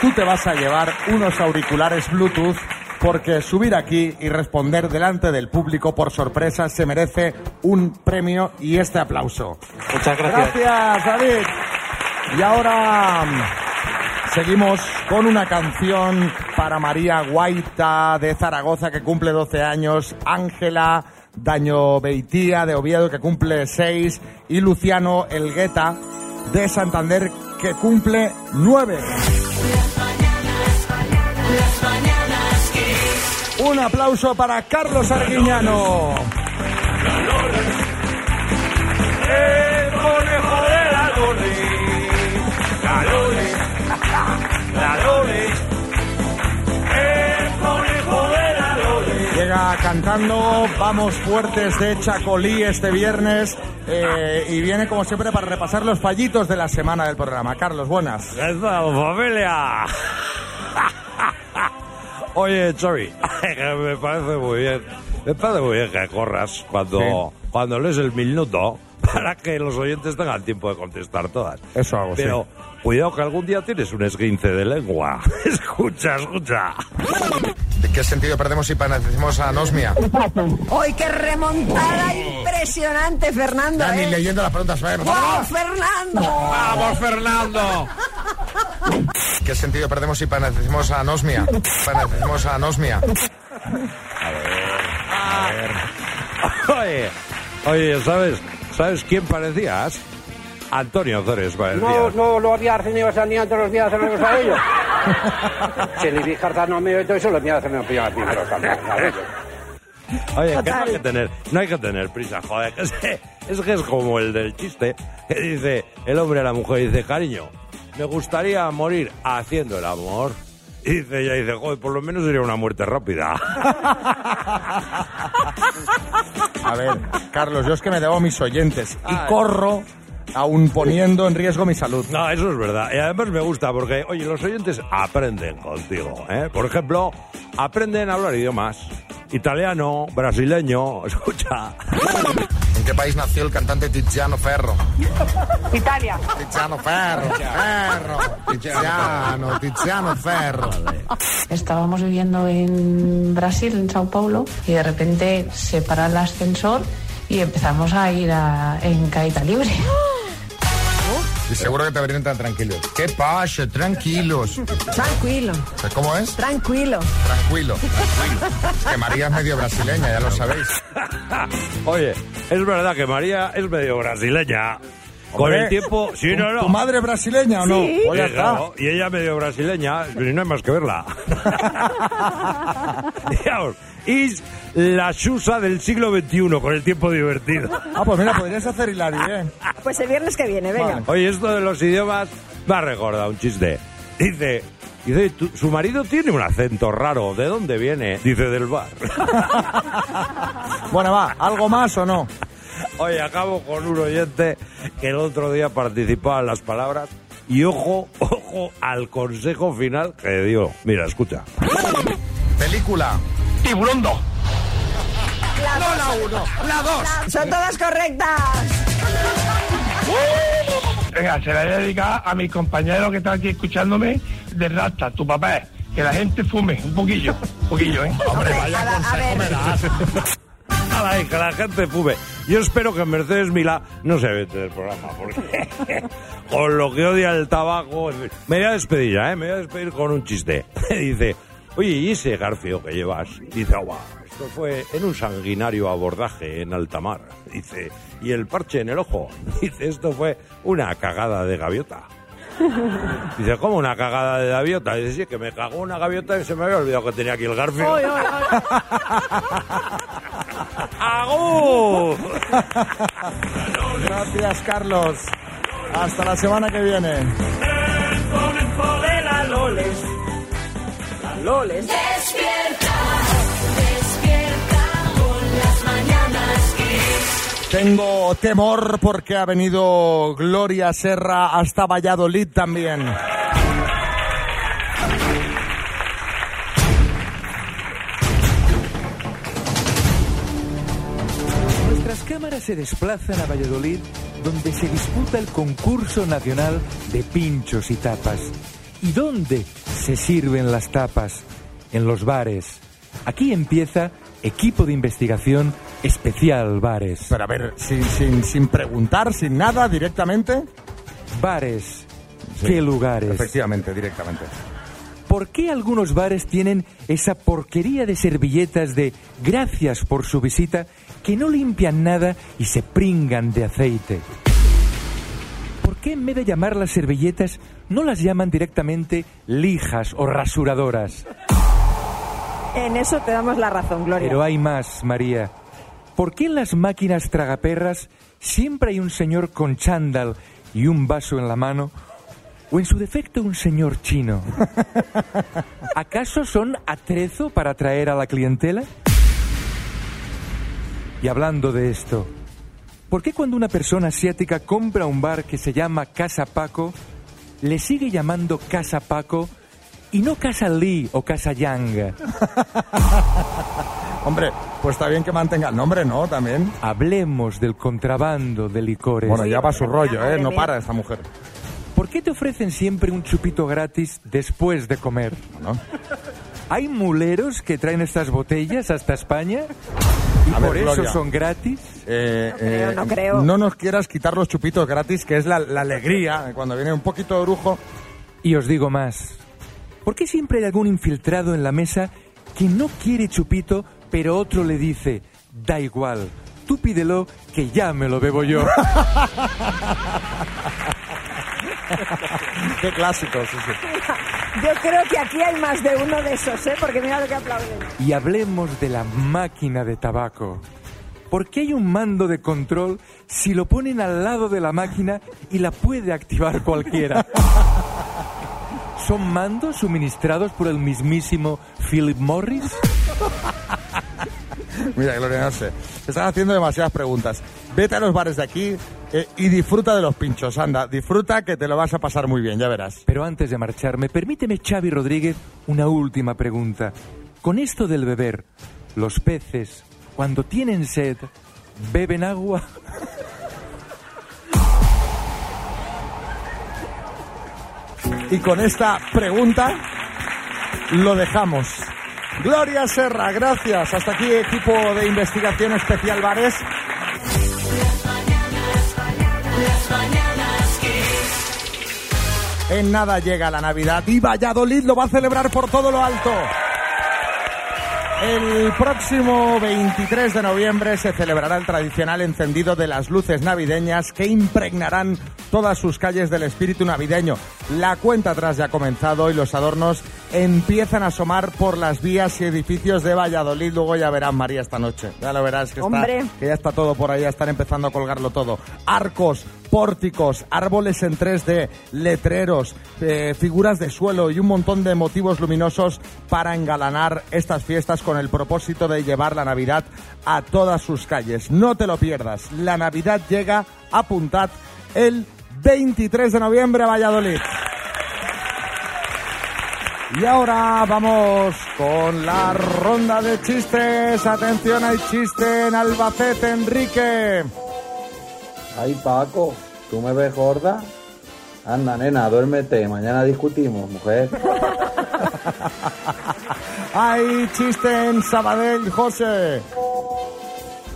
tú te vas a llevar unos auriculares Bluetooth porque subir aquí y responder delante del público por sorpresa se merece un premio y este aplauso. Muchas gracias. Gracias, David. Y ahora mm, seguimos con una canción para María Guaita de Zaragoza que cumple 12 años, Ángela Daño Beitía de Oviedo que cumple 6 y Luciano Elgueta de Santander que cumple 9. Un aplauso para Carlos Arguiñano. El conejo de la Loli. La Loli. La Loli. El conejo de la Loli. Llega cantando Vamos Fuertes de Chacolí este viernes eh, y viene como siempre para repasar los fallitos de la semana del programa. Carlos, buenas. ¿Qué tal, familia? Oye, Xavi, <laughs> me parece muy bien. Me parece muy bien que corras cuando, cuando lees el minuto <laughs> para que los oyentes tengan tiempo de contestar todas. Eso hago, sí. Pero cuidado que algún día tienes un esguince de lengua. <laughs> escucha, escucha. ¿De qué sentido perdemos si panacemos a Anosmia? ¡Hoy qué remontada impresionante, Fernando! Ya ni ¿eh? leyendo las preguntas. ver, ¡Wow, Fernando! ¡Vamos, Fernando! ¿Qué sentido perdemos si panacemos a Anosmia? Panacemos a Anosmia. Oye, oye, ¿sabes, ¿sabes quién parecías? Antonio Zores parecías. No, no lo había esa ni todos los días hacernos a ellos. <laughs> Si el Ibiza no mío y todo eso, lo mío hace me opinión a mí, pero también, ¿sabes? Oye, que no hay que tener, no hay que tener prisa, joder. que Es que, es que es como el del chiste que dice el hombre a la mujer, dice, cariño, me gustaría morir haciendo el amor. Y dice ella, dice, joder, por lo menos sería una muerte rápida. <laughs> A ver, Carlos, yo es que me debo a mis oyentes y corro aún poniendo en riesgo mi salud. No, eso es verdad. Y además me gusta porque, oye, los oyentes aprenden contigo. ¿eh? Por ejemplo, aprenden a hablar idiomas. Italiano, brasileño, <laughs> escucha. ¿En qué país nació el cantante Tiziano Ferro? Italia. Tiziano Ferro, Ferro, Tiziano, Tiziano Ferro. Estábamos viviendo en Brasil, en Sao Paulo, y de repente se para el ascensor y empezamos a ir a- en caída libre. Y seguro que te verían tan tranquilos. ¿Qué pasa? Tranquilos. Tranquilo. ¿Cómo es? Tranquilo. Tranquilo, tranquilo. Es que María es medio brasileña, ya lo sabéis. Oye, es verdad que María es medio brasileña. Con el tiempo, sí, ¿tu- no, no. ¿Tu madre brasileña o no? Sí. Pues ya está. claro, y ella medio brasileña, pero no hay más que verla. <laughs> Digamos, es la Susa del siglo XXI, con el tiempo divertido. Ah, pues mira, podrías hacer Hilari, ¿eh? Pues el viernes que viene, venga. Oye, esto de los idiomas me ha recordado un chiste. Dice, dice "Tu- su marido tiene un acento raro. ¿De dónde viene? Dice, del bar. <laughs> Bueno, va, ¿algo más o no? Oye, acabo con un oyente que el otro día participaba en las palabras y ojo, ojo al consejo final que dio. Mira, escucha. Película. Tiburón 2. No la uno, la dos. Son todas correctas. Venga, se la voy a dedicar a mis compañeros que están aquí escuchándome de Rasta, tu papá. Que la gente fume un poquillo, un poquillo, ¿eh? Hombre, vaya consejo me das. Ay, que la gente fume. Yo espero que Mercedes Milá no se vete del programa, porque <laughs> con lo que odia el tabaco... Me voy a despedir ya, ¿eh? Me voy a despedir con un chiste. <laughs> Dice, oye, ¿y ese garfio que llevas? Dice, "Guau, esto fue en un sanguinario abordaje en alta mar. <laughs> Dice, ¿y el parche en el ojo? Dice, esto fue una cagada de gaviota. Dice, ¿cómo una cagada de gaviota? Dice, sí, que me cagó una gaviota y se me había olvidado que tenía aquí el garfio. ¡Agur! Gracias, Carlos. Hasta la semana que viene. la Loles. La Loles. Despierta, despierta con las mañanas Kiss. Tengo temor porque ha venido Gloria Serra hasta Valladolid también. Cámaras se desplazan a Valladolid, donde se disputa el concurso nacional de pinchos y tapas. ¿Y dónde se sirven las tapas? En los bares. Aquí empieza equipo de investigación especial bares. Pero a ver, sin, sin, sin preguntar, sin nada, directamente. Bares. Sí, ¿Qué lugares? Efectivamente, directamente. ¿Por qué algunos bares tienen esa porquería de servilletas de gracias por su visita que no limpian nada y se pringan de aceite? ¿Por qué en vez de llamar las servilletas no las llaman directamente lijas o rasuradoras? En eso te damos la razón, Gloria. Pero hay más, María. ¿Por qué en las máquinas tragaperras siempre hay un señor con chándal y un vaso en la mano? O en su defecto un señor chino. <laughs> ¿Acaso son atrezo para atraer a la clientela? Y hablando de esto, ¿por qué cuando una persona asiática compra un bar que se llama Casa Paco, le sigue llamando Casa Paco y no Casa Lee o Casa Yang? <laughs> Hombre, pues está bien que mantenga el nombre, ¿no? También. Hablemos del contrabando de licores. Bueno, ya va su rollo, ¿eh? No para esta mujer. ¿Por qué te ofrecen siempre un chupito gratis después de comer? ¿Hay muleros que traen estas botellas hasta España? ¿Y A ver, por eso Gloria. son gratis? Eh, creo, eh, no creo. no nos quieras quitar los chupitos gratis, que es la, la alegría eh, cuando viene un poquito de brujo. Y os digo más. ¿Por qué siempre hay algún infiltrado en la mesa que no quiere chupito, pero otro le dice, da igual, tú pídelo que ya me lo bebo yo? <laughs> <laughs> Qué clásico, sí, sí. Yo creo que aquí hay más de uno de esos, ¿eh? Porque mira lo que aplauden. Y hablemos de la máquina de tabaco. ¿Por qué hay un mando de control si lo ponen al lado de la máquina y la puede activar cualquiera? <laughs> ¿Son mandos suministrados por el mismísimo Philip Morris? <laughs> <laughs> Mira, Gloria, no sé. Te están haciendo demasiadas preguntas. Vete a los bares de aquí eh, y disfruta de los pinchos. Anda, disfruta que te lo vas a pasar muy bien, ya verás. Pero antes de marcharme, permíteme, Xavi Rodríguez, una última pregunta. Con esto del beber, ¿los peces, cuando tienen sed, beben agua? Y con esta pregunta lo dejamos. Gloria Serra, gracias. Hasta aquí equipo de investigación especial Bares. En nada llega la Navidad y Valladolid lo va a celebrar por todo lo alto. El próximo 23 de noviembre se celebrará el tradicional encendido de las luces navideñas que impregnarán todas sus calles del espíritu navideño. La cuenta atrás ya ha comenzado y los adornos empiezan a asomar por las vías y edificios de Valladolid. Luego ya verás, María, esta noche. Ya lo verás que, está, que ya está todo por ahí, ya están empezando a colgarlo todo. Arcos, pórticos, árboles en 3D, letreros, eh, figuras de suelo y un montón de motivos luminosos para engalanar estas fiestas con el propósito de llevar la Navidad a todas sus calles. No te lo pierdas. La Navidad llega, apuntad, el 23 de noviembre a Valladolid. Y ahora vamos con la ronda de chistes. Atención, hay chiste en Albacete, Enrique. Ay, Paco, ¿tú me ves gorda? Anda, nena, duérmete, mañana discutimos, mujer. Hay chiste en Sabadell, José.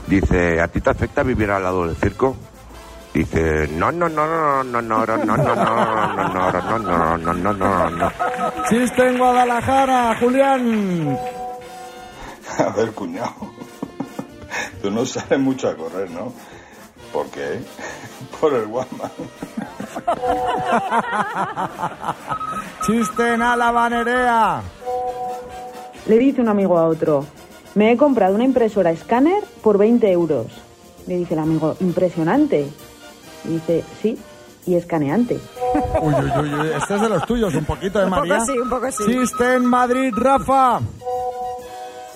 Dice, ¿a ti te afecta vivir al lado del circo? Dice, no, no, no, no, no, no, no, no, no, no, no, no, no, no, no, no, no, no. Chiste en Guadalajara, Julián. A ver, cuñado. Tú no sales mucho a correr, ¿no? ¿Por qué? <laughs> Por el Walmart. <laughs> Chiste en Álava, Nerea. Le dice un amigo a otro, me he comprado una impresora escáner por 20 euros. Le dice el amigo, impresionante. Y dice, sí, y escaneante. <laughs> Uy, uy, uy, uy, este es de los tuyos, un poquito de Un poco María. sí, un poco sí. Chiste en Madrid, Rafa.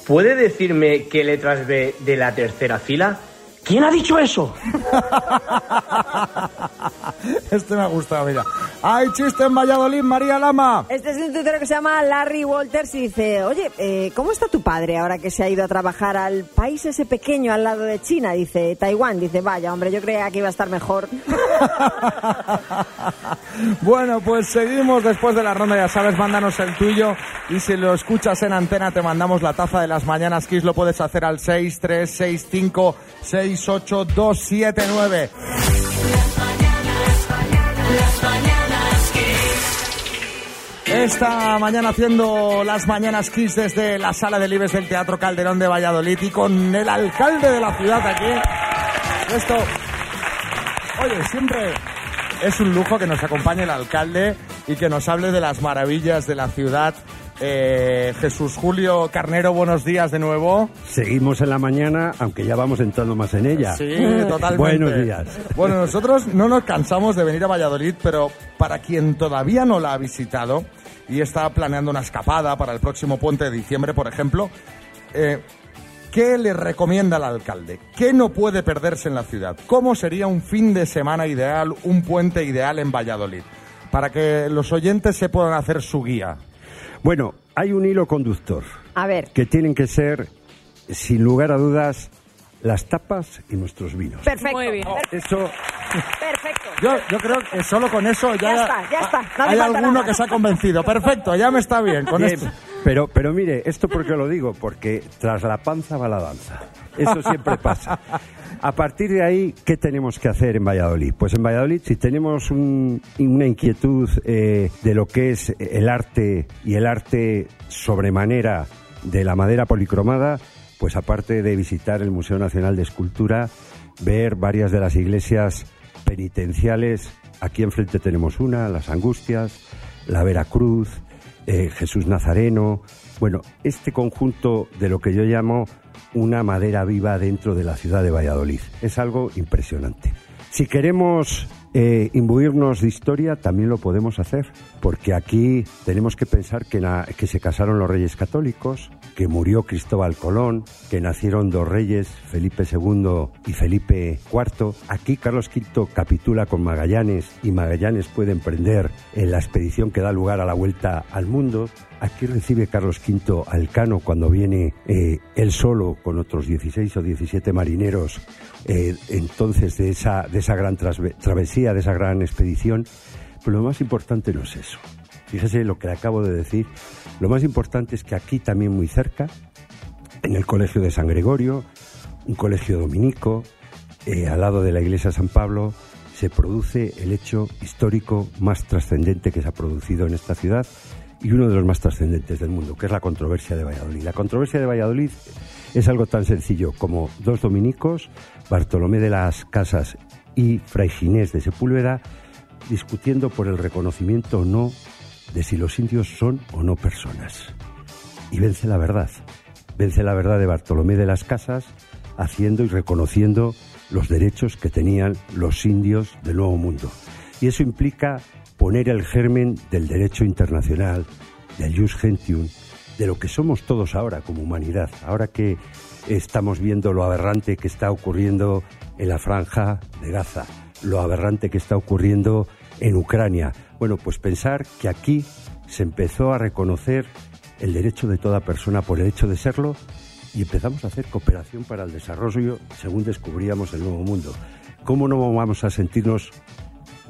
¿Puede decirme qué letras ve de la tercera fila? ¿Quién ha dicho eso? <laughs> <laughs> Este me ha gustado, mira. Hay chiste en Valladolid, María Lama. Este es un tuitero que se llama Larry Walters y dice, oye, eh, ¿cómo está tu padre ahora que se ha ido a trabajar al país ese pequeño al lado de China? Dice, Taiwán. Dice, vaya, hombre, yo creía que iba a estar mejor. <laughs> Bueno, pues seguimos después de la ronda, ya sabes, mándanos el tuyo y si lo escuchas en antena te mandamos la taza de las mañanas Kiss, lo puedes hacer al 636568279. Esta mañana haciendo las mañanas Kiss desde la sala de Libres del Teatro Calderón de Valladolid y con el alcalde de la ciudad aquí. Esto, oye, siempre es un lujo que nos acompañe el alcalde y que nos hable de las maravillas de la ciudad. Eh, Jesús Julio Carnero, buenos días de nuevo. Seguimos en la mañana, aunque ya vamos entrando más en ella. Sí, totalmente. Buenos días. Bueno, nosotros no nos cansamos de venir a Valladolid, pero para quien todavía no la ha visitado y está planeando una escapada para el próximo puente de diciembre, por ejemplo, eh, ¿qué le recomienda al alcalde? ¿Qué no puede perderse en la ciudad? ¿Cómo sería un fin de semana ideal, un puente ideal en Valladolid? Para que los oyentes se puedan hacer su guía. Bueno, hay un hilo conductor A ver, que tienen que ser, sin lugar a dudas, las tapas y nuestros vinos. perfecto. Muy bien. Eso, Perfecto. Yo, yo creo que solo con eso ya, Ya está, ya está. No hay alguno nada. que se ha convencido. Perfecto, ya me está bien. Con Bien, esto. Pero, pero mire, ¿esto por qué lo digo? Porque tras la panza va la danza. Eso siempre pasa. A partir de ahí, ¿qué tenemos que hacer en Valladolid? Pues en Valladolid, si tenemos un- una inquietud eh, de lo que es el arte y el arte sobremanera de la madera policromada, pues aparte de visitar el Museo Nacional de Escultura, ver varias de las iglesias penitenciales aquí enfrente tenemos una, Las Angustias, la Veracruz, eh, Jesús Nazareno. Bueno, este conjunto de lo que yo llamo una madera viva dentro de la ciudad de Valladolid. Es algo impresionante. Si queremos eh, imbuirnos de historia, también lo podemos hacer, porque aquí tenemos que pensar que, na- que se casaron los reyes católicos, que murió Cristóbal Colón, que nacieron dos reyes, Felipe II y Felipe IV. Aquí Carlos V capitula con Magallanes y Magallanes puede emprender en la expedición que da lugar a la vuelta al mundo. Aquí recibe Carlos V a Elcano cuando viene eh, él solo con otros 16 o 17 marineros eh, entonces de esa, de esa gran travesía, de esa gran expedición. Pero lo más importante no es eso. Fíjese lo que acabo de decir. Lo más importante es que aquí también muy cerca, en el Colegio de San Gregorio, un colegio dominico, eh, al lado de la iglesia San Pablo, se produce el hecho histórico más trascendente que se ha producido en esta ciudad y uno de los más trascendentes del mundo, que es la controversia de Valladolid. La controversia de Valladolid es algo tan sencillo como dos dominicos, Bartolomé de las Casas y Fray Ginés de Sepúlveda, discutiendo por el reconocimiento o no de si los indios son o no personas. Y vence la verdad. Vence la verdad de Bartolomé de las Casas, haciendo y reconociendo los derechos que tenían los indios del Nuevo Mundo. Y eso implica poner el germen del derecho internacional, del jus gentium, de lo que somos todos ahora como humanidad. Ahora que estamos viendo lo aberrante que está ocurriendo en la franja de Gaza, lo aberrante que está ocurriendo en Ucrania. Bueno, pues pensar que aquí se empezó a reconocer el derecho de toda persona por el hecho de serlo y empezamos a hacer cooperación para el desarrollo según descubríamos el nuevo mundo. ¿Cómo no vamos a sentirnos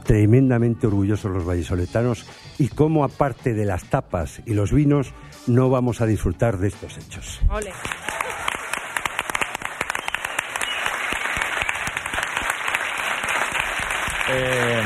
tremendamente orgullosos los vallisoletanos y cómo aparte de las tapas y los vinos no vamos a disfrutar de estos hechos? Eh,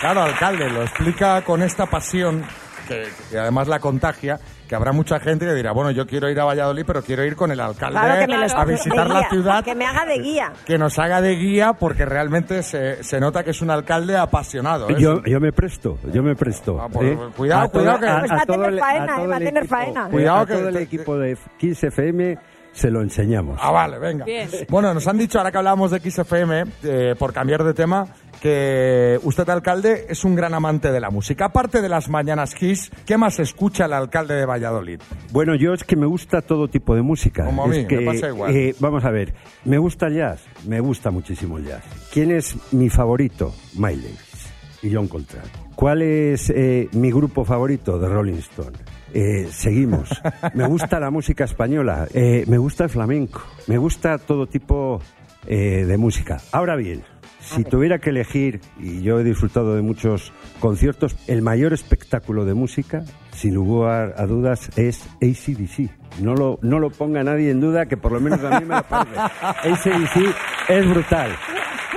claro, alcalde, lo explica con esta pasión que, que además la contagia, que habrá mucha gente que dirá, bueno, yo quiero ir a Valladolid, pero quiero ir con el alcalde Claro a visitar la guía, ciudad, Que me haga de guía. que nos haga de guía, porque realmente se, se nota que es un alcalde apasionado. ¿eh? Yo, yo me presto, yo me presto. pues, ¿eh? cuidado, A todo- cuidado que- a- Pues a va a todo tener el- faena, a ¿eh? Va a tener equipo- faena. Cuidado a que todo el equipo de Kiss FM se lo enseñamos. Ah, vale, venga. Bien. Bueno, nos han dicho, ahora que hablábamos de XFM, eh, por cambiar de tema, que usted, alcalde, es un gran amante de la música. Aparte de las mañanas Kiss, ¿qué más escucha el alcalde de Valladolid? Bueno, yo es que me gusta todo tipo de música. Como a Es mí, que, me pasa igual. eh, vamos a ver, me gusta el jazz, me gusta muchísimo el jazz. ¿Quién es mi favorito? Miles y John Coltrane. ¿Cuál es eh, mi grupo favorito? The Rolling Stone. Eh, seguimos. Me gusta la música española, eh, me gusta el flamenco, me gusta todo tipo eh, de música. Ahora bien, si tuviera que elegir, y yo he disfrutado de muchos conciertos, el mayor espectáculo de música, sin lugar a dudas, es ACDC. No lo, no lo ponga nadie en duda, que por lo menos a mí me lo parece. <laughs> ACDC es brutal.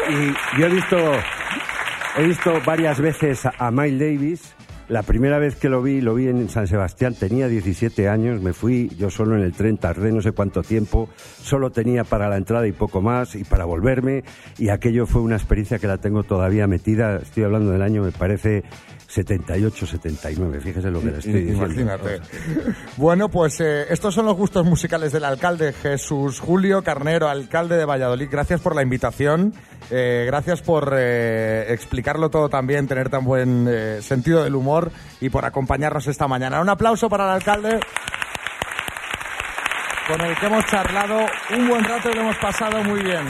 Y yo he visto, he visto varias veces a, a Miles Davis. La primera vez que lo vi, lo vi en San Sebastián, tenía 17 años, me fui yo solo en el tren, tardé no sé cuánto tiempo, solo tenía para la entrada y poco más, y para volverme, y aquello fue una experiencia que la tengo todavía metida, estoy hablando del año, me parece 78, 79, fíjese lo que le estoy diciendo. Imagínate. Bueno, pues eh, estos son los gustos musicales del alcalde Jesús Julio Carnero, alcalde de Valladolid. Gracias por la invitación, eh, gracias por eh, explicarlo todo también, tener tan buen eh, sentido del humor y por acompañarnos esta mañana. Un aplauso para el alcalde con el que hemos charlado un buen rato y lo hemos pasado muy bien.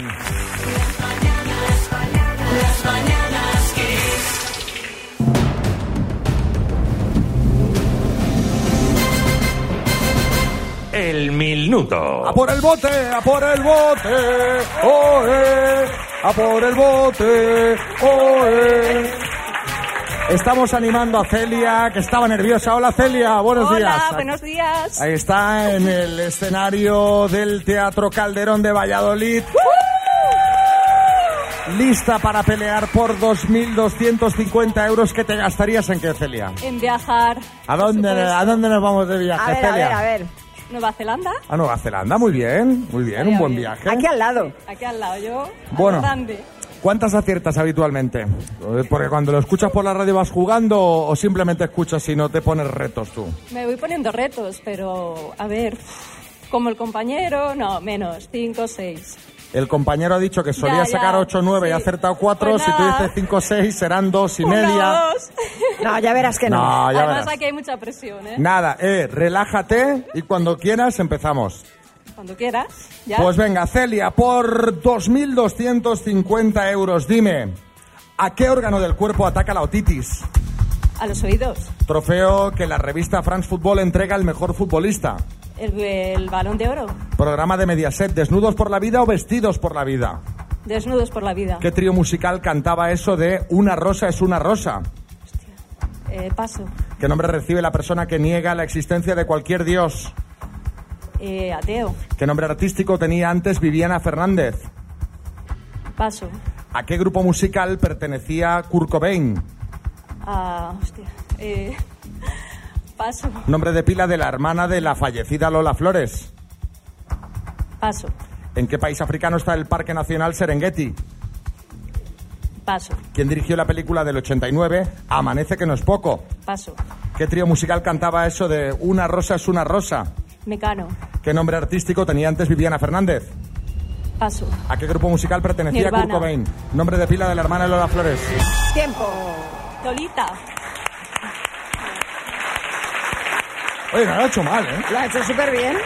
El minuto. ¡A por el bote! ¡A por el bote! ¡Oe! ¡A por el bote! ¡Oe! Estamos animando a Celia, que estaba nerviosa. Hola Celia, buenos Hola, días. buenos días. Ahí está en el escenario del Teatro Calderón de Valladolid. Lista para pelear por 2.250 euros que te gastarías en qué, Celia. En viajar. ¿A dónde. ¿A dónde nos vamos de A viaje, ver, a Celia? ver, a ver. Nueva Zelanda. A Nueva Zelanda, muy bien, muy bien, un buen viaje. Aquí al lado. Aquí al lado, yo. Bueno. Grande. ¿Cuántas aciertas habitualmente? Eh, Porque cuando lo escuchas por la radio vas jugando o simplemente escuchas y no te pones retos tú. Me voy poniendo retos, pero a ver, como el compañero, no, menos, 5 o 6. El compañero ha dicho que solía Ya, ya, sacar 8 9 y ha acertado 4. Pues si tú dices 5 6 serán 2 y media. No, ya verás que no. No, ya Además verás. aquí hay mucha presión, ¿eh? Nada, eh, relájate y cuando quieras empezamos. Cuando quieras, ¿ya? Pues venga, Celia, por 2.250 euros, dime, ¿a qué órgano del cuerpo ataca la otitis? A los oídos. Trofeo que la revista France Football entrega al mejor futbolista. El, el balón de oro. Programa de Mediaset, ¿desnudos por la vida o vestidos por la vida? Desnudos por la vida. ¿Qué trío musical cantaba eso de Una rosa es una rosa? Eh, paso. ¿Qué nombre recibe la persona que niega la existencia de cualquier dios? Eh, ateo. ¿Qué nombre artístico tenía antes Viviana Fernández? Paso. ¿A qué grupo musical pertenecía Kurt Cobain? Ah, hostia. Eh, paso. Nombre de pila de la hermana de la fallecida Lola Flores. Paso. ¿En qué país africano está el Parque Nacional Serengeti? Paso. ¿Quién dirigió la película del 89 Amanece que no es poco? Paso. ¿Qué trío musical cantaba eso de Una rosa es una rosa? Mecano. ¿Qué nombre artístico tenía antes Viviana Fernández? Paso. ¿A qué grupo musical pertenecía Nirvana. Kurt Cobain? Nombre de pila de la hermana Lola Flores. Tiempo. Tolita. Oye, no lo ha hecho mal, ¿eh? Lo ha hecho súper bien.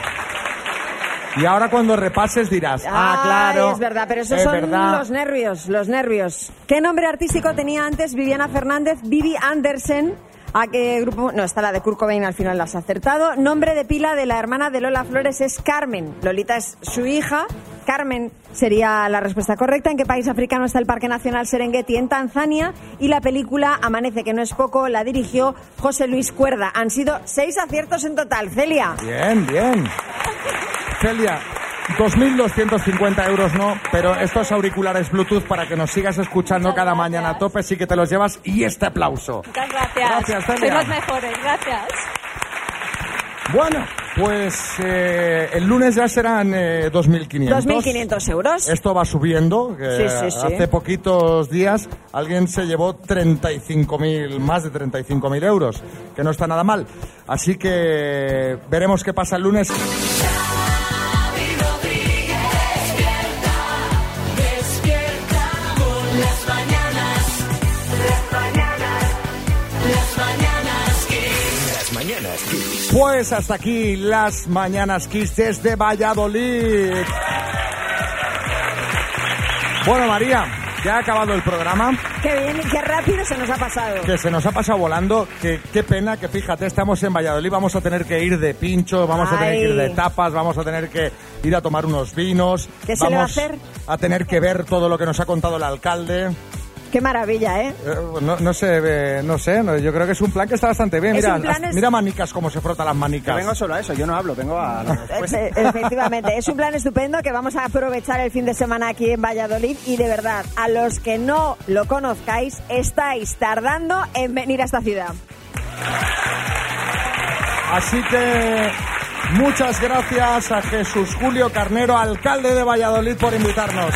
Y ahora cuando repases dirás, ah, Ay, claro. Es verdad, pero esos es son verdad. los nervios, los nervios. ¿Qué nombre artístico tenía antes Viviana Fernández, Vivi Andersen? ¿A qué grupo? No, está la de Kurt Cobain, al final la has acertado. Nombre de pila de la hermana de Lola Flores es Carmen. Lolita es su hija. Carmen sería la respuesta correcta. ¿En qué país africano está el Parque Nacional Serengeti? En Tanzania. Y la película Amanece, que no es poco, la dirigió José Luis Cuerda. Han sido seis aciertos en total. Celia. Bien, bien. Celia, 2.250 euros no, pero estos auriculares Bluetooth para que nos sigas escuchando cada mañana a tope sí que te los llevas y este aplauso. Muchas gracias. Gracias, Celia. Sois los mejores, gracias. Bueno, pues eh, el lunes ya serán eh, 2.500. 2.500 euros. Esto va subiendo. Sí, sí, sí. Hace poquitos días alguien se llevó 35.000, más de 35.000 euros, que no está nada mal. Así que veremos qué pasa el lunes. Pues hasta aquí las mañanas Kiss desde Valladolid. Bueno, María, ya ha acabado el programa. Qué bien y qué rápido se nos ha pasado. Que se nos ha pasado volando, que qué pena que fíjate, estamos en Valladolid, vamos a tener que ir de pincho, vamos a tener que ir de tapas, vamos a tener que ir a tomar unos vinos. ¿Qué se le va a hacer? a tener que ver todo lo que nos ha contado el alcalde. Qué maravilla, ¿eh? Eh, No, no sé, eh, no sé, no, yo creo que es un plan que está bastante bien. Es Mira, un plan, hasta- es- mira Manicas cómo se frota las manicas. Yo vengo solo a eso, yo no hablo, vengo a la <laughs> respuesta. Eh, Efectivamente, es un plan estupendo que vamos a aprovechar el fin de semana aquí en Valladolid y de verdad, a los que no lo conozcáis, estáis tardando en venir a esta ciudad. Así que muchas gracias a Jesús Julio Carnero, alcalde de Valladolid, por invitarnos.